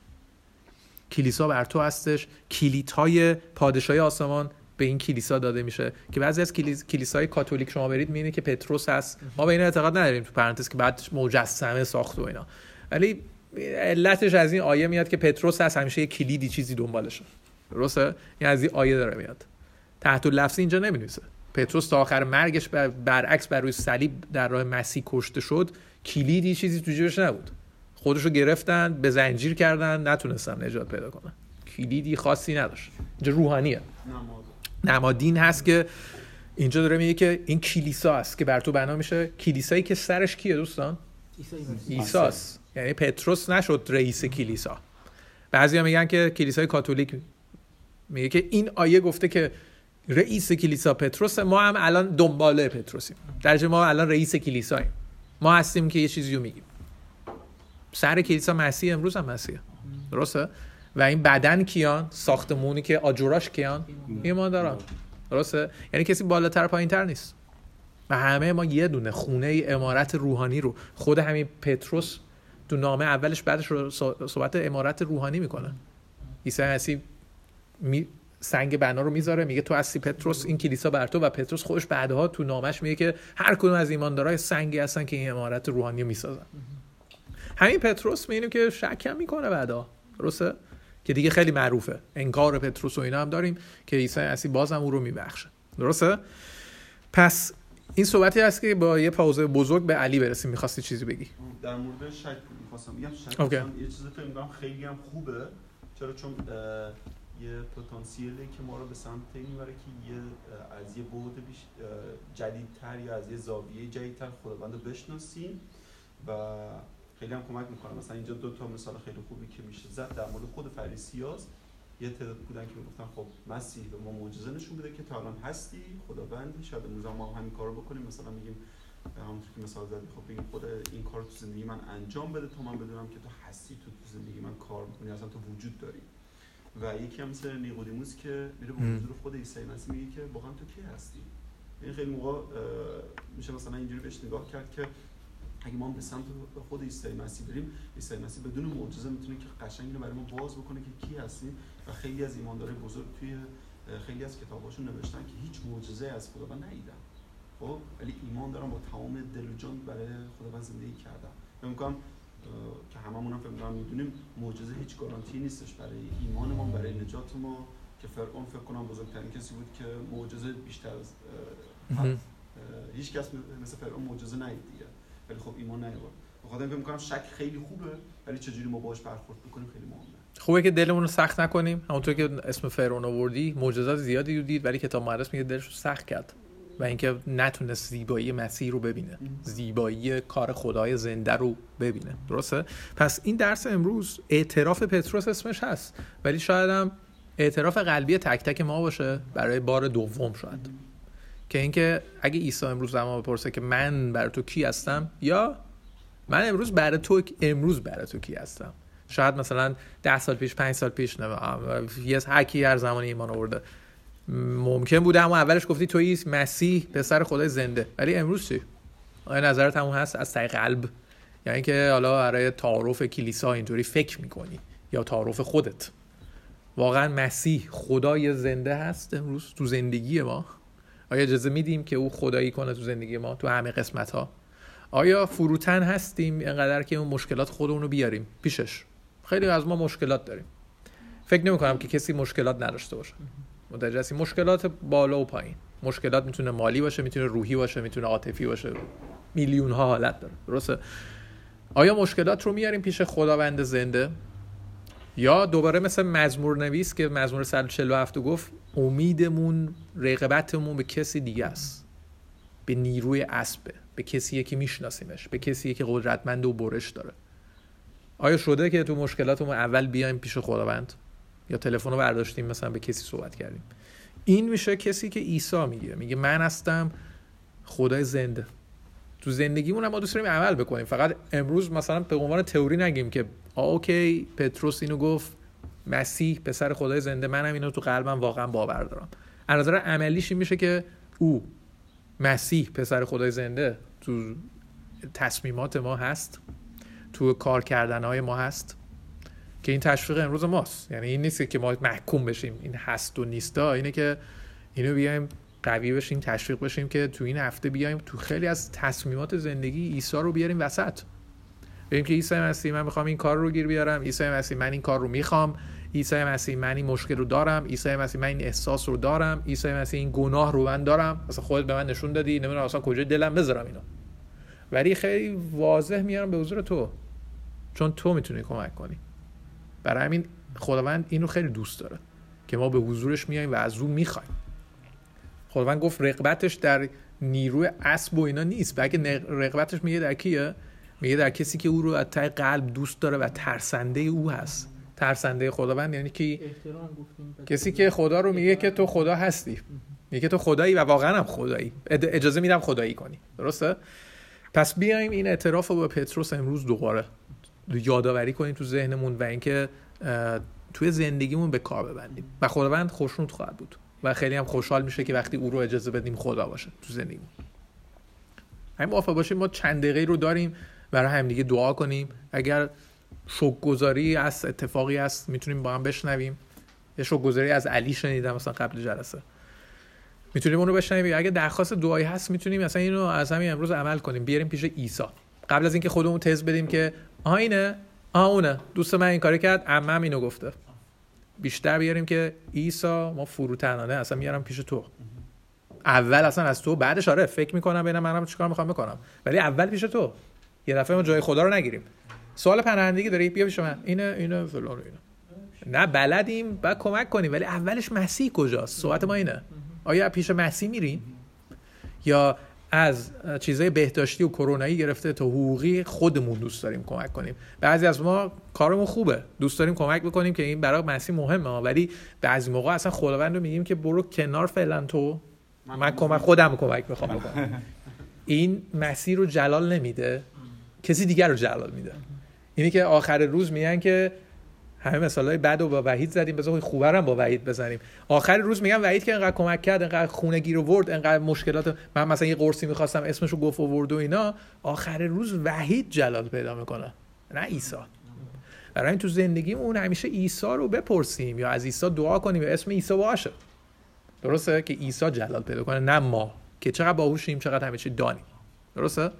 کلیسا بر تو هستش. کلیت های پادشاهی آسمان به این کلیسا داده میشه. که بعضی از کلیس... کلیسای کاتولیک شما برید می‌بینید که پتروس هست. ما به این اعتقاد نداریم تو پرانتز که بعد مجسمه ساخت و اینا. ولی علتش از این آیه میاد که پتروس هست همیشه یه کلیدی چیزی دنبالشه. درسته؟ این از این آیه داره میاد. تحت لفظی اینجا نمی‌نویسه. پتروس تا آخر مرگش بر برعکس بر روی صلیب در راه مسیح کشته شد. کلیدی چیزی تو جیبش نبود. خودشو گرفتن به زنجیر کردن نتونستن نجات پیدا کنن. کلیدی خاصی نداشت. اینجا روحانیه. نمادین هست که اینجا داره میگه که این کلیسا است که بر تو بنا میشه. کلیسایی که سرش کیه دوستان؟ ایساس یعنی پتروس نشد رئیس کلیسا. بعضیا میگن که کلیسای کاتولیک میگه که این آیه گفته که رئیس کلیسا پتروس ما هم الان دنباله پتروسیم. در ما الان رئیس کلیساییم. ما هستیم که یه چیزی رو میگیم. سر کلیسا مسیح امروز هم مسیح. درسته؟ و این بدن کیان ساختمونی که آجوراش کیان ایمان دارن درسته؟ یعنی کسی بالاتر پایین تر نیست. و همه ما یه دونه خونه امارت روحانی رو. خود همین پتروس تو نامه اولش بعدش رو صحبت امارت روحانی می‌کنه. عیسی مسیح می سنگ بنا رو می‌ذاره میگه تو هستی پتروس این کلیسا بر تو. و پتروس خودش بعدها تو نامش میگه که هر کدوم از ایماندارای سنگی هستن که این امارت روحانی رو می‌سازن. همین پتروس می‌بینیم که شک می‌کنه بعدا. درسته؟ که دیگه خیلی معروفه. انکار پتروس و اینا هم داریم که عیسی مسیح بازم او رو میبخشه. درسته؟ پس این صحبتی هست که با یه پاوزه بزرگ به علی برسیم. می‌خواستی چیزی بگی؟ در مورد شک می‌خواستم بگم. شک یه چیزی فکر می‌کنم خیلی هم خوبه. چرا؟ چون یه پتانسیلی که ما رو به سمت این می‌بره که یه از یه بعد جدیدتر یا از یه زاویه جدیدتر خداوند رو بشناسیم و خیلی هم کمک می‌کنه. مثلا اینجا دو تا مثال خیلی خوبی که میشه زد در مورد خود فریسیاس یه تعداد بودن که می‌گفتن خب مسیح به ما معجزه نشون بده که تا الان هستی خداوندی شاید امروز ما هم همین کارو بکنیم. مثلا میگیم همونطور که مثال زدی خب بگیم خود این کار تو زندگی من انجام بده تا من بدونم که تو هستی تو, تو زندگی من کار می‌کنی اصلا تو وجود داری. و یکی هم مثل نیقودیموس که میره به حضور خود عیسی مسیح میگه که واقعا تو کی هستی؟ این خیلی موقع میشه مثلا اینجوری بهش نگاه کرد که اگه ما به سمت خود عیسی مسیح بریم عیسی مسیح بدون معجزه می‌تونه که قشنگ اینو برای ما باز بکنه که کی هستیم و خیلی از ایماندارای بزرگ توی خیلی از کتاباشون نوشتن که هیچ معجزه از خداوند ندیدن. خب؟ ولی ایمان دارم با تمام دل و جان برای خداوند زندگی کردم فکر که هممون هم فکر می‌دونیم معجزه هیچ گارانتی نیستش برای ایمان ما برای نجات ما که فرعون فکر کنم بزرگترین کسی بود که معجزه بیشتر از هیچ کس مثل فرعون معجزه ندید دیگه. ولی خب ایمان نیاورد بخاطر فکر می‌کنم شک خیلی خوبه ولی چجوری ما باهاش برخورد بکنیم خیلی مهمه. خوبه که دلمون رو سخت نکنیم. همونطور که اسم فرعون آوردی معجزات زیادی دید ولی کتاب مقدس میگه دلش رو سخت کرد و اینکه نتونست زیبایی مسیح رو ببینه. زیبایی کار خدای زنده رو ببینه. درسته؟ پس این درس امروز اعتراف پتروس اسمش هست. ولی شاید هم اعتراف قلبی تک تک ما باشه. برای بار دوم شاید. که اینکه اگه عیسی امروز ما بپرسه که من برای تو کی هستم یا من امروز برای تو امروز برای تو کی هستم؟ شاید مثلا ده سال پیش پنج سال پیش یه هر هر زمانی ایمان آورده. ممکن بوده اما اولش گفتی توی مسیح پسر خدای زنده. ولی امروز چی؟ آیا نظرت همون هست؟ از طریق قلب. یعنی اینکه حالا برای تعارف کلیسا اینطوری فکر می‌کنی یا تعارف خودت. واقعا مسیح خدای زنده هست امروز تو زندگی ما؟ آیا اجازه میدیم که او خدایی کنه تو زندگی ما تو همه قسمت ها آیا فروتن هستیم اینقدر که اون مشکلات خودمون رو بیاریم؟ پیشش. خیلی از ما مشکلات داریم. فکر نمی کنم که کسی مشکلات نداشته باشه. متوجه مشکلات بالا و پایین. مشکلات می‌تونه مالی باشه می‌تونه روحی باشه می‌تونه عاطفی باشه. میلیون ها حالت داره. درسته؟ آیا مشکلات رو میاریم پیش خداوند زنده؟ یا دوباره مثل مزمور نویس که مزمور 147 گفت امیدمون رقبتمون به کسی دیگه است. به نیروی اسبه به کسی که میشناسیمش به کسی که قدرتمند و برش داره. آیا شده که تو مشکلاتمون اول بیایم پیش خداوند؟ یا تلفن رو برداشتیم مثلا به کسی صحبت کردیم؟ این میشه کسی که عیسی میگه. میگه من هستم خدای زنده. تو زندگیمون ما دوست داریم عمل بکنیم. فقط امروز مثلا به عنوان تئوری نگیم که اوکی پتروس اینو گفت مسیح پسر خدای زنده منم اینو تو قلبم واقعا باور دارم. از نظر عملیش این میشه که او مسیح پسر خدای زنده تو تصمیمات ما هست تو کار کردن های ما هست که این تشویق امروز ماست. یعنی این نیست که ما محکوم بشیم این هست و نیستا. اینه که اینو بیایم قوی بشیم تشویق بشیم که تو این هفته بیایم تو خیلی از تصمیمات زندگی عیسی رو بیاریم وسط. ببینیم که عیسی مسیح من می‌خوام این کار رو گیر بیارم. عیسی مسیح من این کار رو می‌خوام. عیسی مسیح من این مشکل رو دارم. عیسی مسیح من این احساس رو دارم. عیسی مسیح این گناه رو من دارم. اصلا خودت به من نشون دادی. نمی‌دونم اصلا کجای دلم بذارم اینو. ولی خیلی واضح میارم به حضور تو. چون تو می‌تونی کمک کنی. برای همین خداوند اینو خیلی دوست داره که ما به حضورش میایم و از او می‌خوایم. خداوند گفت رقبتش در نیروی اسب و اینا نیست بلکه رقبتش میگه در کیه؟ میگه در کسی که او رو از ته قلب دوست داره و ترسنده او هست. ترسنده خداوند یعنی که کسی که خدا رو میگه که تو خدا هستی. میگه تو خدایی و واقعا هم خدایی. اجازه میدم خدایی کنی. درسته؟ پس بیایم این اعتراف رو به پتروس امروز دوباره یادآوری کنیم تو ذهنمون و اینکه توی زندگیمون به کار ببندیم. و خداوند خوشنود خواهد بود. و خیلی هم خوشحال میشه که وقتی او رو اجازه بدیم خدا باشه تو زندگیمون همین موافق باشیم ما چند دقیقه رو داریم برای همدیگه دعا کنیم. اگر شوک گذاری از اتفاقی است می‌تونیم با هم بشنویم. یه شوک گذاری از علی شنیدم مثلا قبل جلسه. می‌تونیم اونو بشنویم؟ اگه درخواست دعایی هست می‌تونیم مثلا اینو از همین امروز عمل کنیم. بیاریم پیش عیسی. قبل از اینکه خودمون تز بدیم که آها اونه. دوست من این کاری کرد عمم اینو گفته. بیشتر بیاریم که ایسا ما فروتنانه اصلا میارم پیش تو. اول اصلا از تو بعدش آره فکر می‌کنم ببینم منم چیکار می‌خوام بکنم. ولی اول پیش تو. یه دفعه ما جای خدا رو نگیریم. سوال پناهندگی داری؟ بیا پیش من. اینه اینه فلان اینه نه بلدیم بعد کمک کنیم. ولی اولش مسیح کجاست؟ صحبت ما اینه. آیا پیش مسیح میریم؟ یا از چیزای بهداشتی و کرونایی گرفته تا حقوقی خودمون دوست داریم کمک کنیم. بعضی از ما کارمون خوبه. دوست داریم کمک بکنیم که این برای مسیح مهمه. ولی بعضی موقع اصلا خداوند رو میگیم که برو کنار فعلا تو. من کمک خودم کمک می‌خوام بکنم. این مسیر رو جلال نمیده. کسی دیگر رو جلال میده. اینی که آخر روز میگن که همه مثال های بد و با وحید زدیم. بذار خوبه با وحید بزنیم. آخر روز میگم وحید که انقدر کمک کرد انقدر خونه گیر ورد انقدر مشکلات من مثلا یه قرصی می‌خواستم اسمشو گفت ورد و اینا. آخر روز وحید جلال پیدا می‌کنه. نه عیسی. برای این تو زندگیمون همیشه عیسی رو بپرسیم یا از عیسی دعا کنیم. یا اسم عیسی باشه. درسته که عیسی جلال پیدا کنه نه ما. که چقدر باهوشیم چقدر همه چی دانیم. درسته؟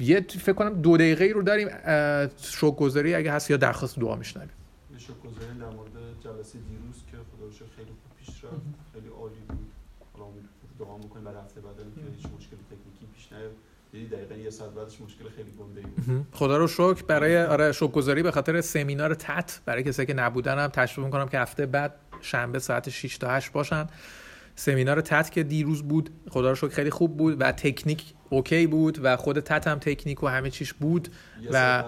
یه فکر کنم دو دقیقه رو داریم شوک گذاری اگه هست یا درخواست دعا میشنویم. یه شوک گذاری در مورد جلسه دیروز که خدا رو خیلی خوب پیش رفت خیلی عالی بود. حالا دعا می‌کنیم برای هفته بعد که هیچ مشکل تکنیکی پیش نیاد. دقیقا یه ساعت بعدش مشکل خیلی گنده بود. خدا رو شکر برای آره شوک گذاری به خاطر سمینار تت برای کسایی که نبودن هم تشریف می‌کنم که هفته بعد شنبه ساعت 6 تا 8 باشن. سمینار تت که دیروز بود خدا رو شکر خیلی خوب بود و تکنیک اوکی بود و خود تت هم تکنیک و همه چیش بود و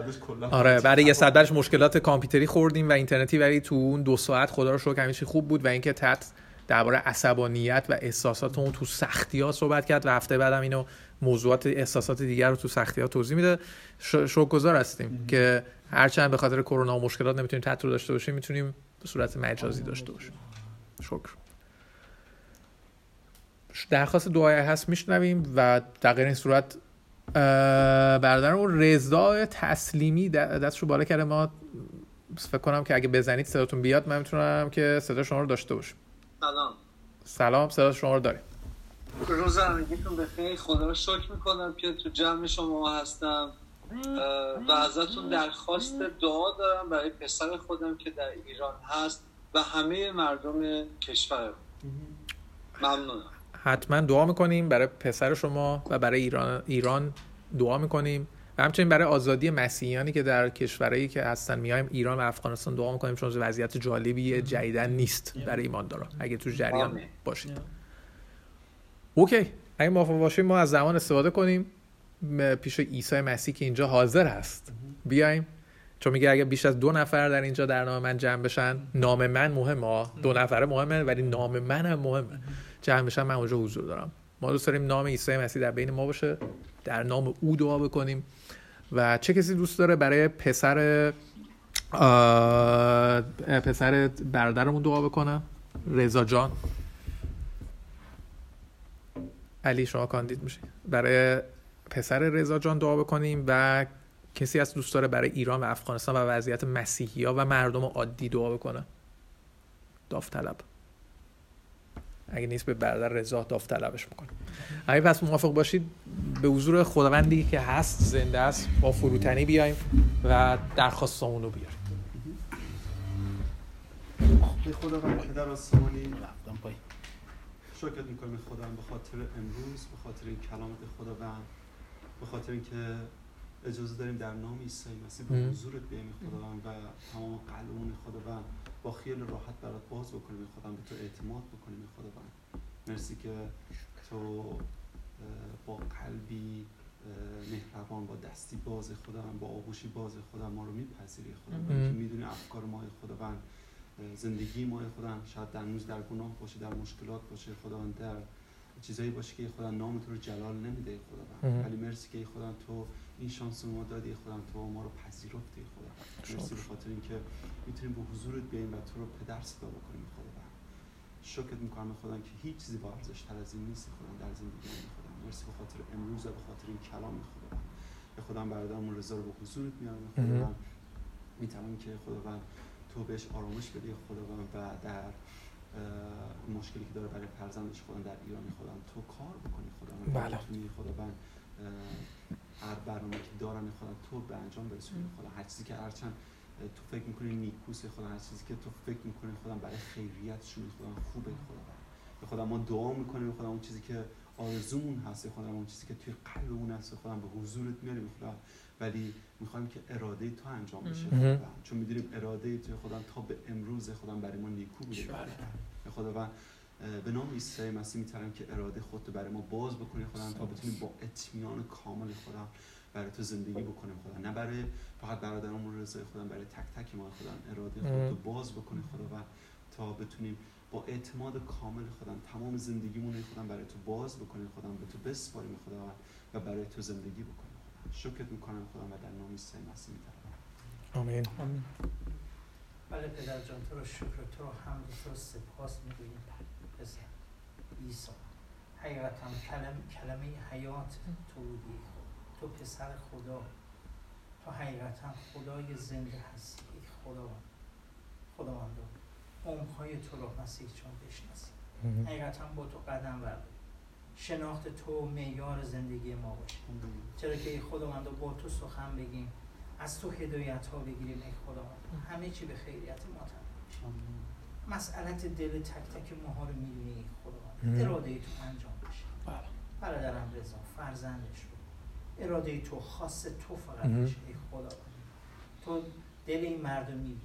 آره برای یه ساعت مشکلات کامپیوتری خوردیم و اینترنتی ولی تو اون دو ساعت خدا رو شکر همه چی خوب بود و اینکه تت درباره عصبانیت و احساسات اون تو سختی ها صحبت کرد و هفته بعدم اینو موضوعات احساسات دیگر رو تو سختی ها توضیح میده. شکرگزار هستیم که هرچند به خاطر کرونا و مشکلات نمی‌تونیم تت رو داشته باشیم می‌تونیم به صورت مجازی داشته باشیم. شکر. درخواست دعای هست میشنویم و در غیر این صورت برادر اون رضا تسلیمی دستشو بالا کرده. ما فکر کنم که اگه بزنید صداتون بیاد من می‌تونم که صدا شما رو داشته باشم. سلام. سلام صدا شما رو داریم. روز همگیتون بخیر. خدا رو شکر می‌کنم که تو جمع شما هستم. و ازتون درخواست دعا دارم برای پسر خودم که در ایران هست و همه مردم کشور ممنونم. حتما دعا می‌کنیم. برای پسر شما و برای ایران, ایران دعا می‌کنیم. و همچنین برای آزادی مسیحیانی که در کشورهایی که هستن میایم ایران و افغانستان دعا می‌کنیم چون وضعیت جالبی جدیدن نیست برای ایمانداران اگه تو جریان باشید. اوکی. اگه موافق باشیم ما از زمان استفاده کنیم. پیش عیسی مسیح که اینجا حاضر هست. بیایم. چون میگه اگه بیش از دو نفر در اینجا در نام من جمع بشن نام من مهمه دو نفره مهمه ولی نام من هم مهمه. جمع بشن من اونجا حضور دارم. ما دوست داریم نام عیسی مسیح در بین ما باشه در نام او دعا بکنیم. و چه کسی دوست داره برای پسر پسر برادرمون دعا بکنه؟ رضا جان. علی شما کاندید میشه برای پسر رضا جان دعا بکنیم و کسی از دوست داره برای ایران و افغانستان و وضعیت مسیحی ها و مردم عادی دعا بکنه. داوطلب. اگه نیست به برادر رضا داوطلبش می‌کنه اگه پس موافق باشید؟ به حضور خداوندی که هست زنده است با فروتنی بیایم و درخواستمون رو بیاریم به خداوند پدر آسمانی رفتم پای شکر می‌کنم خداوند به خاطر امروز به خاطر این کلامت خداوند به خاطر اینکه اجازه داریم در نام عیسی مسیح به حضورت بیایم خداوند و تمام قلبمون خداوند. با خیال راحت برات باز بکنیم خداوند به تو اعتماد بکنیم خداوند مرسی که تو با قلبی مهربان با دستی باز خداوند با آغوشی باز خدا ما رو میپذیری. خداوند که می‌دونی افکار ما خداوند زندگی ما خداوند. شاید در در گناه باشه در مشکلات باشه خداوند در چیزایی باشه که خدا نام تو رو جلال نمیده خداوند ولی مرسی که خدا تو این شانس ما دادی خدا تو ما رو پذیرفتی خدا مرسی به خاطر اینکه می‌تونیم به حضورت بیایم و تو رو پدر صدا بکنیم خدا شکرت می‌کنم خدا که هیچ چیزی با ارزش تر از این نیست خدا در زندگی خدا مرسی به خاطر امروز و به خاطر این کلام خدا به خدا برادرمون رضا رو به حضورت میارم خدا می‌تونم که خدا تو بهش آرامش بدی خدا و در مشکلی که داره برای فرزندش خدا در ایران خدا تو کار بکنی خدا بله. خدا هر برنامه که دارن خدا تو به انجام برسونی خدا هر چیزی که هرچند تو فکر می‌کنی نیکوس خدا هر چیزی که تو فکر می‌کنی خدا برای خیریتشون خدا خوبه خدا به خدا ما دعا می‌کنیم خدا اون چیزی که آرزومون هست خدا اون چیزی که توی قلبمون هست خدا به حضورت میاریم. خدا ولی می‌خوایم که اراده تو انجام بشه چون می‌دونیم اراده تو خدا تا به امروز خدا برای ما نیکو بوده. خدا و به نام عیسی مسیح می‌تونم که اراده خودت برای ما باز بکنی خدا تا بتونیم با اطمینان کامل خدا برای تو زندگی بکنیم خدا نه برای فقط برادرمون رضای خدا برای تک تک ما خدا اراده خودت باز بکنی خدا و تا بتونیم با اعتماد کامل خدا تمام زندگیمون خدا برای تو باز بکنیم خدا به تو بسپاریم خدا و برای تو زندگی بکنیم. شکرت می‌کنم خدا و در نام عیسی مسیح می‌تونم آمین. بله پدر جان تو رو شکر تو رو حمد تو رو سپاس می‌گوییم پسر عیسی حقیقتا کلم کلمه حیات تو بودی. تو پسر خدا. تو حقیقتا خدای زنده هستی. ای خداوند خداوند عمقهای تو رو مسیح چون بشناسیم حقیقتا با تو قدم برداریم شناخت تو معیار زندگی ما باشه. چرا که ای خداوند با تو سخن بگیم از تو هدایت ها بگیریم ای خداوند. همه چی به خیریت ما تمام مسئلت دل تک تک ماها رو می‌دونی ای خداوند. اراده تو انجام بشه. بله. برادرم رضا فرزندش رو. اراده تو خاص تو فقط بشه ای خداوند. تو دل این مردم می‌بینی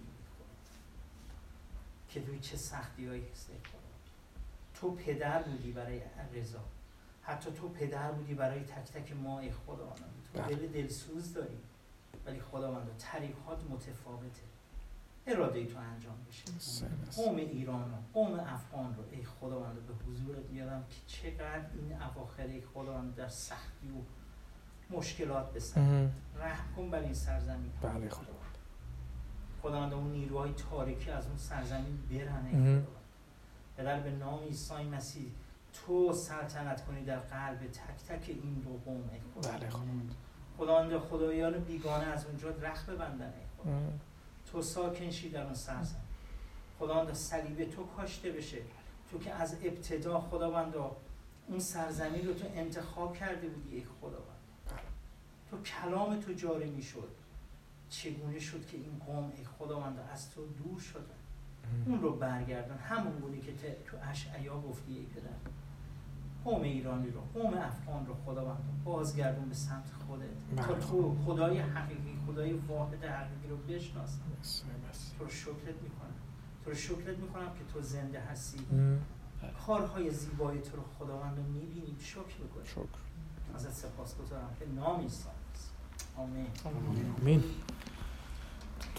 که روی چه سختی هایی هست ای خداوند. تو پدر بودی برای رضا. حتی تو پدر بودی برای تک تک ما ای خداوند. تو بله. دل دلسوز داری. ولی خداوند طریقات متفاوته. اراده تو انجام بشه. قوم ایران رو قوم افغان رو ای خداوند به حضورت میارم که چقدر این اواخر ای خداوند در سختی و مشکلات بسن رحم کن بر این سرزمین. بله خداوند. خداوند اون نیروهای تاریکی از اون سرزمین برن ای خداوند. پدر به نام عیسی مسیح تو سلطنت کنی در قلب تک تک این دو قوم. بله خداوند خداوند خدایان بیگانه از اونجا رخ ببندن. تو ساکن شی در اون سرزمین خداوند صلیب تو کاشته بشه. تو که از ابتدا خداوند اون سرزمین رو تو انتخاب کرده بودی ای خداوند. تو کلام تو جاری می‌شد. چگونه شد که این قوم ای خداوند از تو دور شدن؟ اون رو برگردن همون گونه که تو اشعیا گفتی ای پدر. قوم ایرانی رو قوم افغان رو خداوند بازگردون به سمت خودت. تا بله. تو خدای حقیقی خدای واحد حقیقی رو بشناسن مسیح. تو رو شکرت می‌کنم. تو رو شکرت می‌کنم که تو زنده هستی. کارهای زیبای تو رو خداوند رو می‌بینیم شکر بکنیم شکر. ازت سپاس گذارم به نام عیسی. آمین. آمین.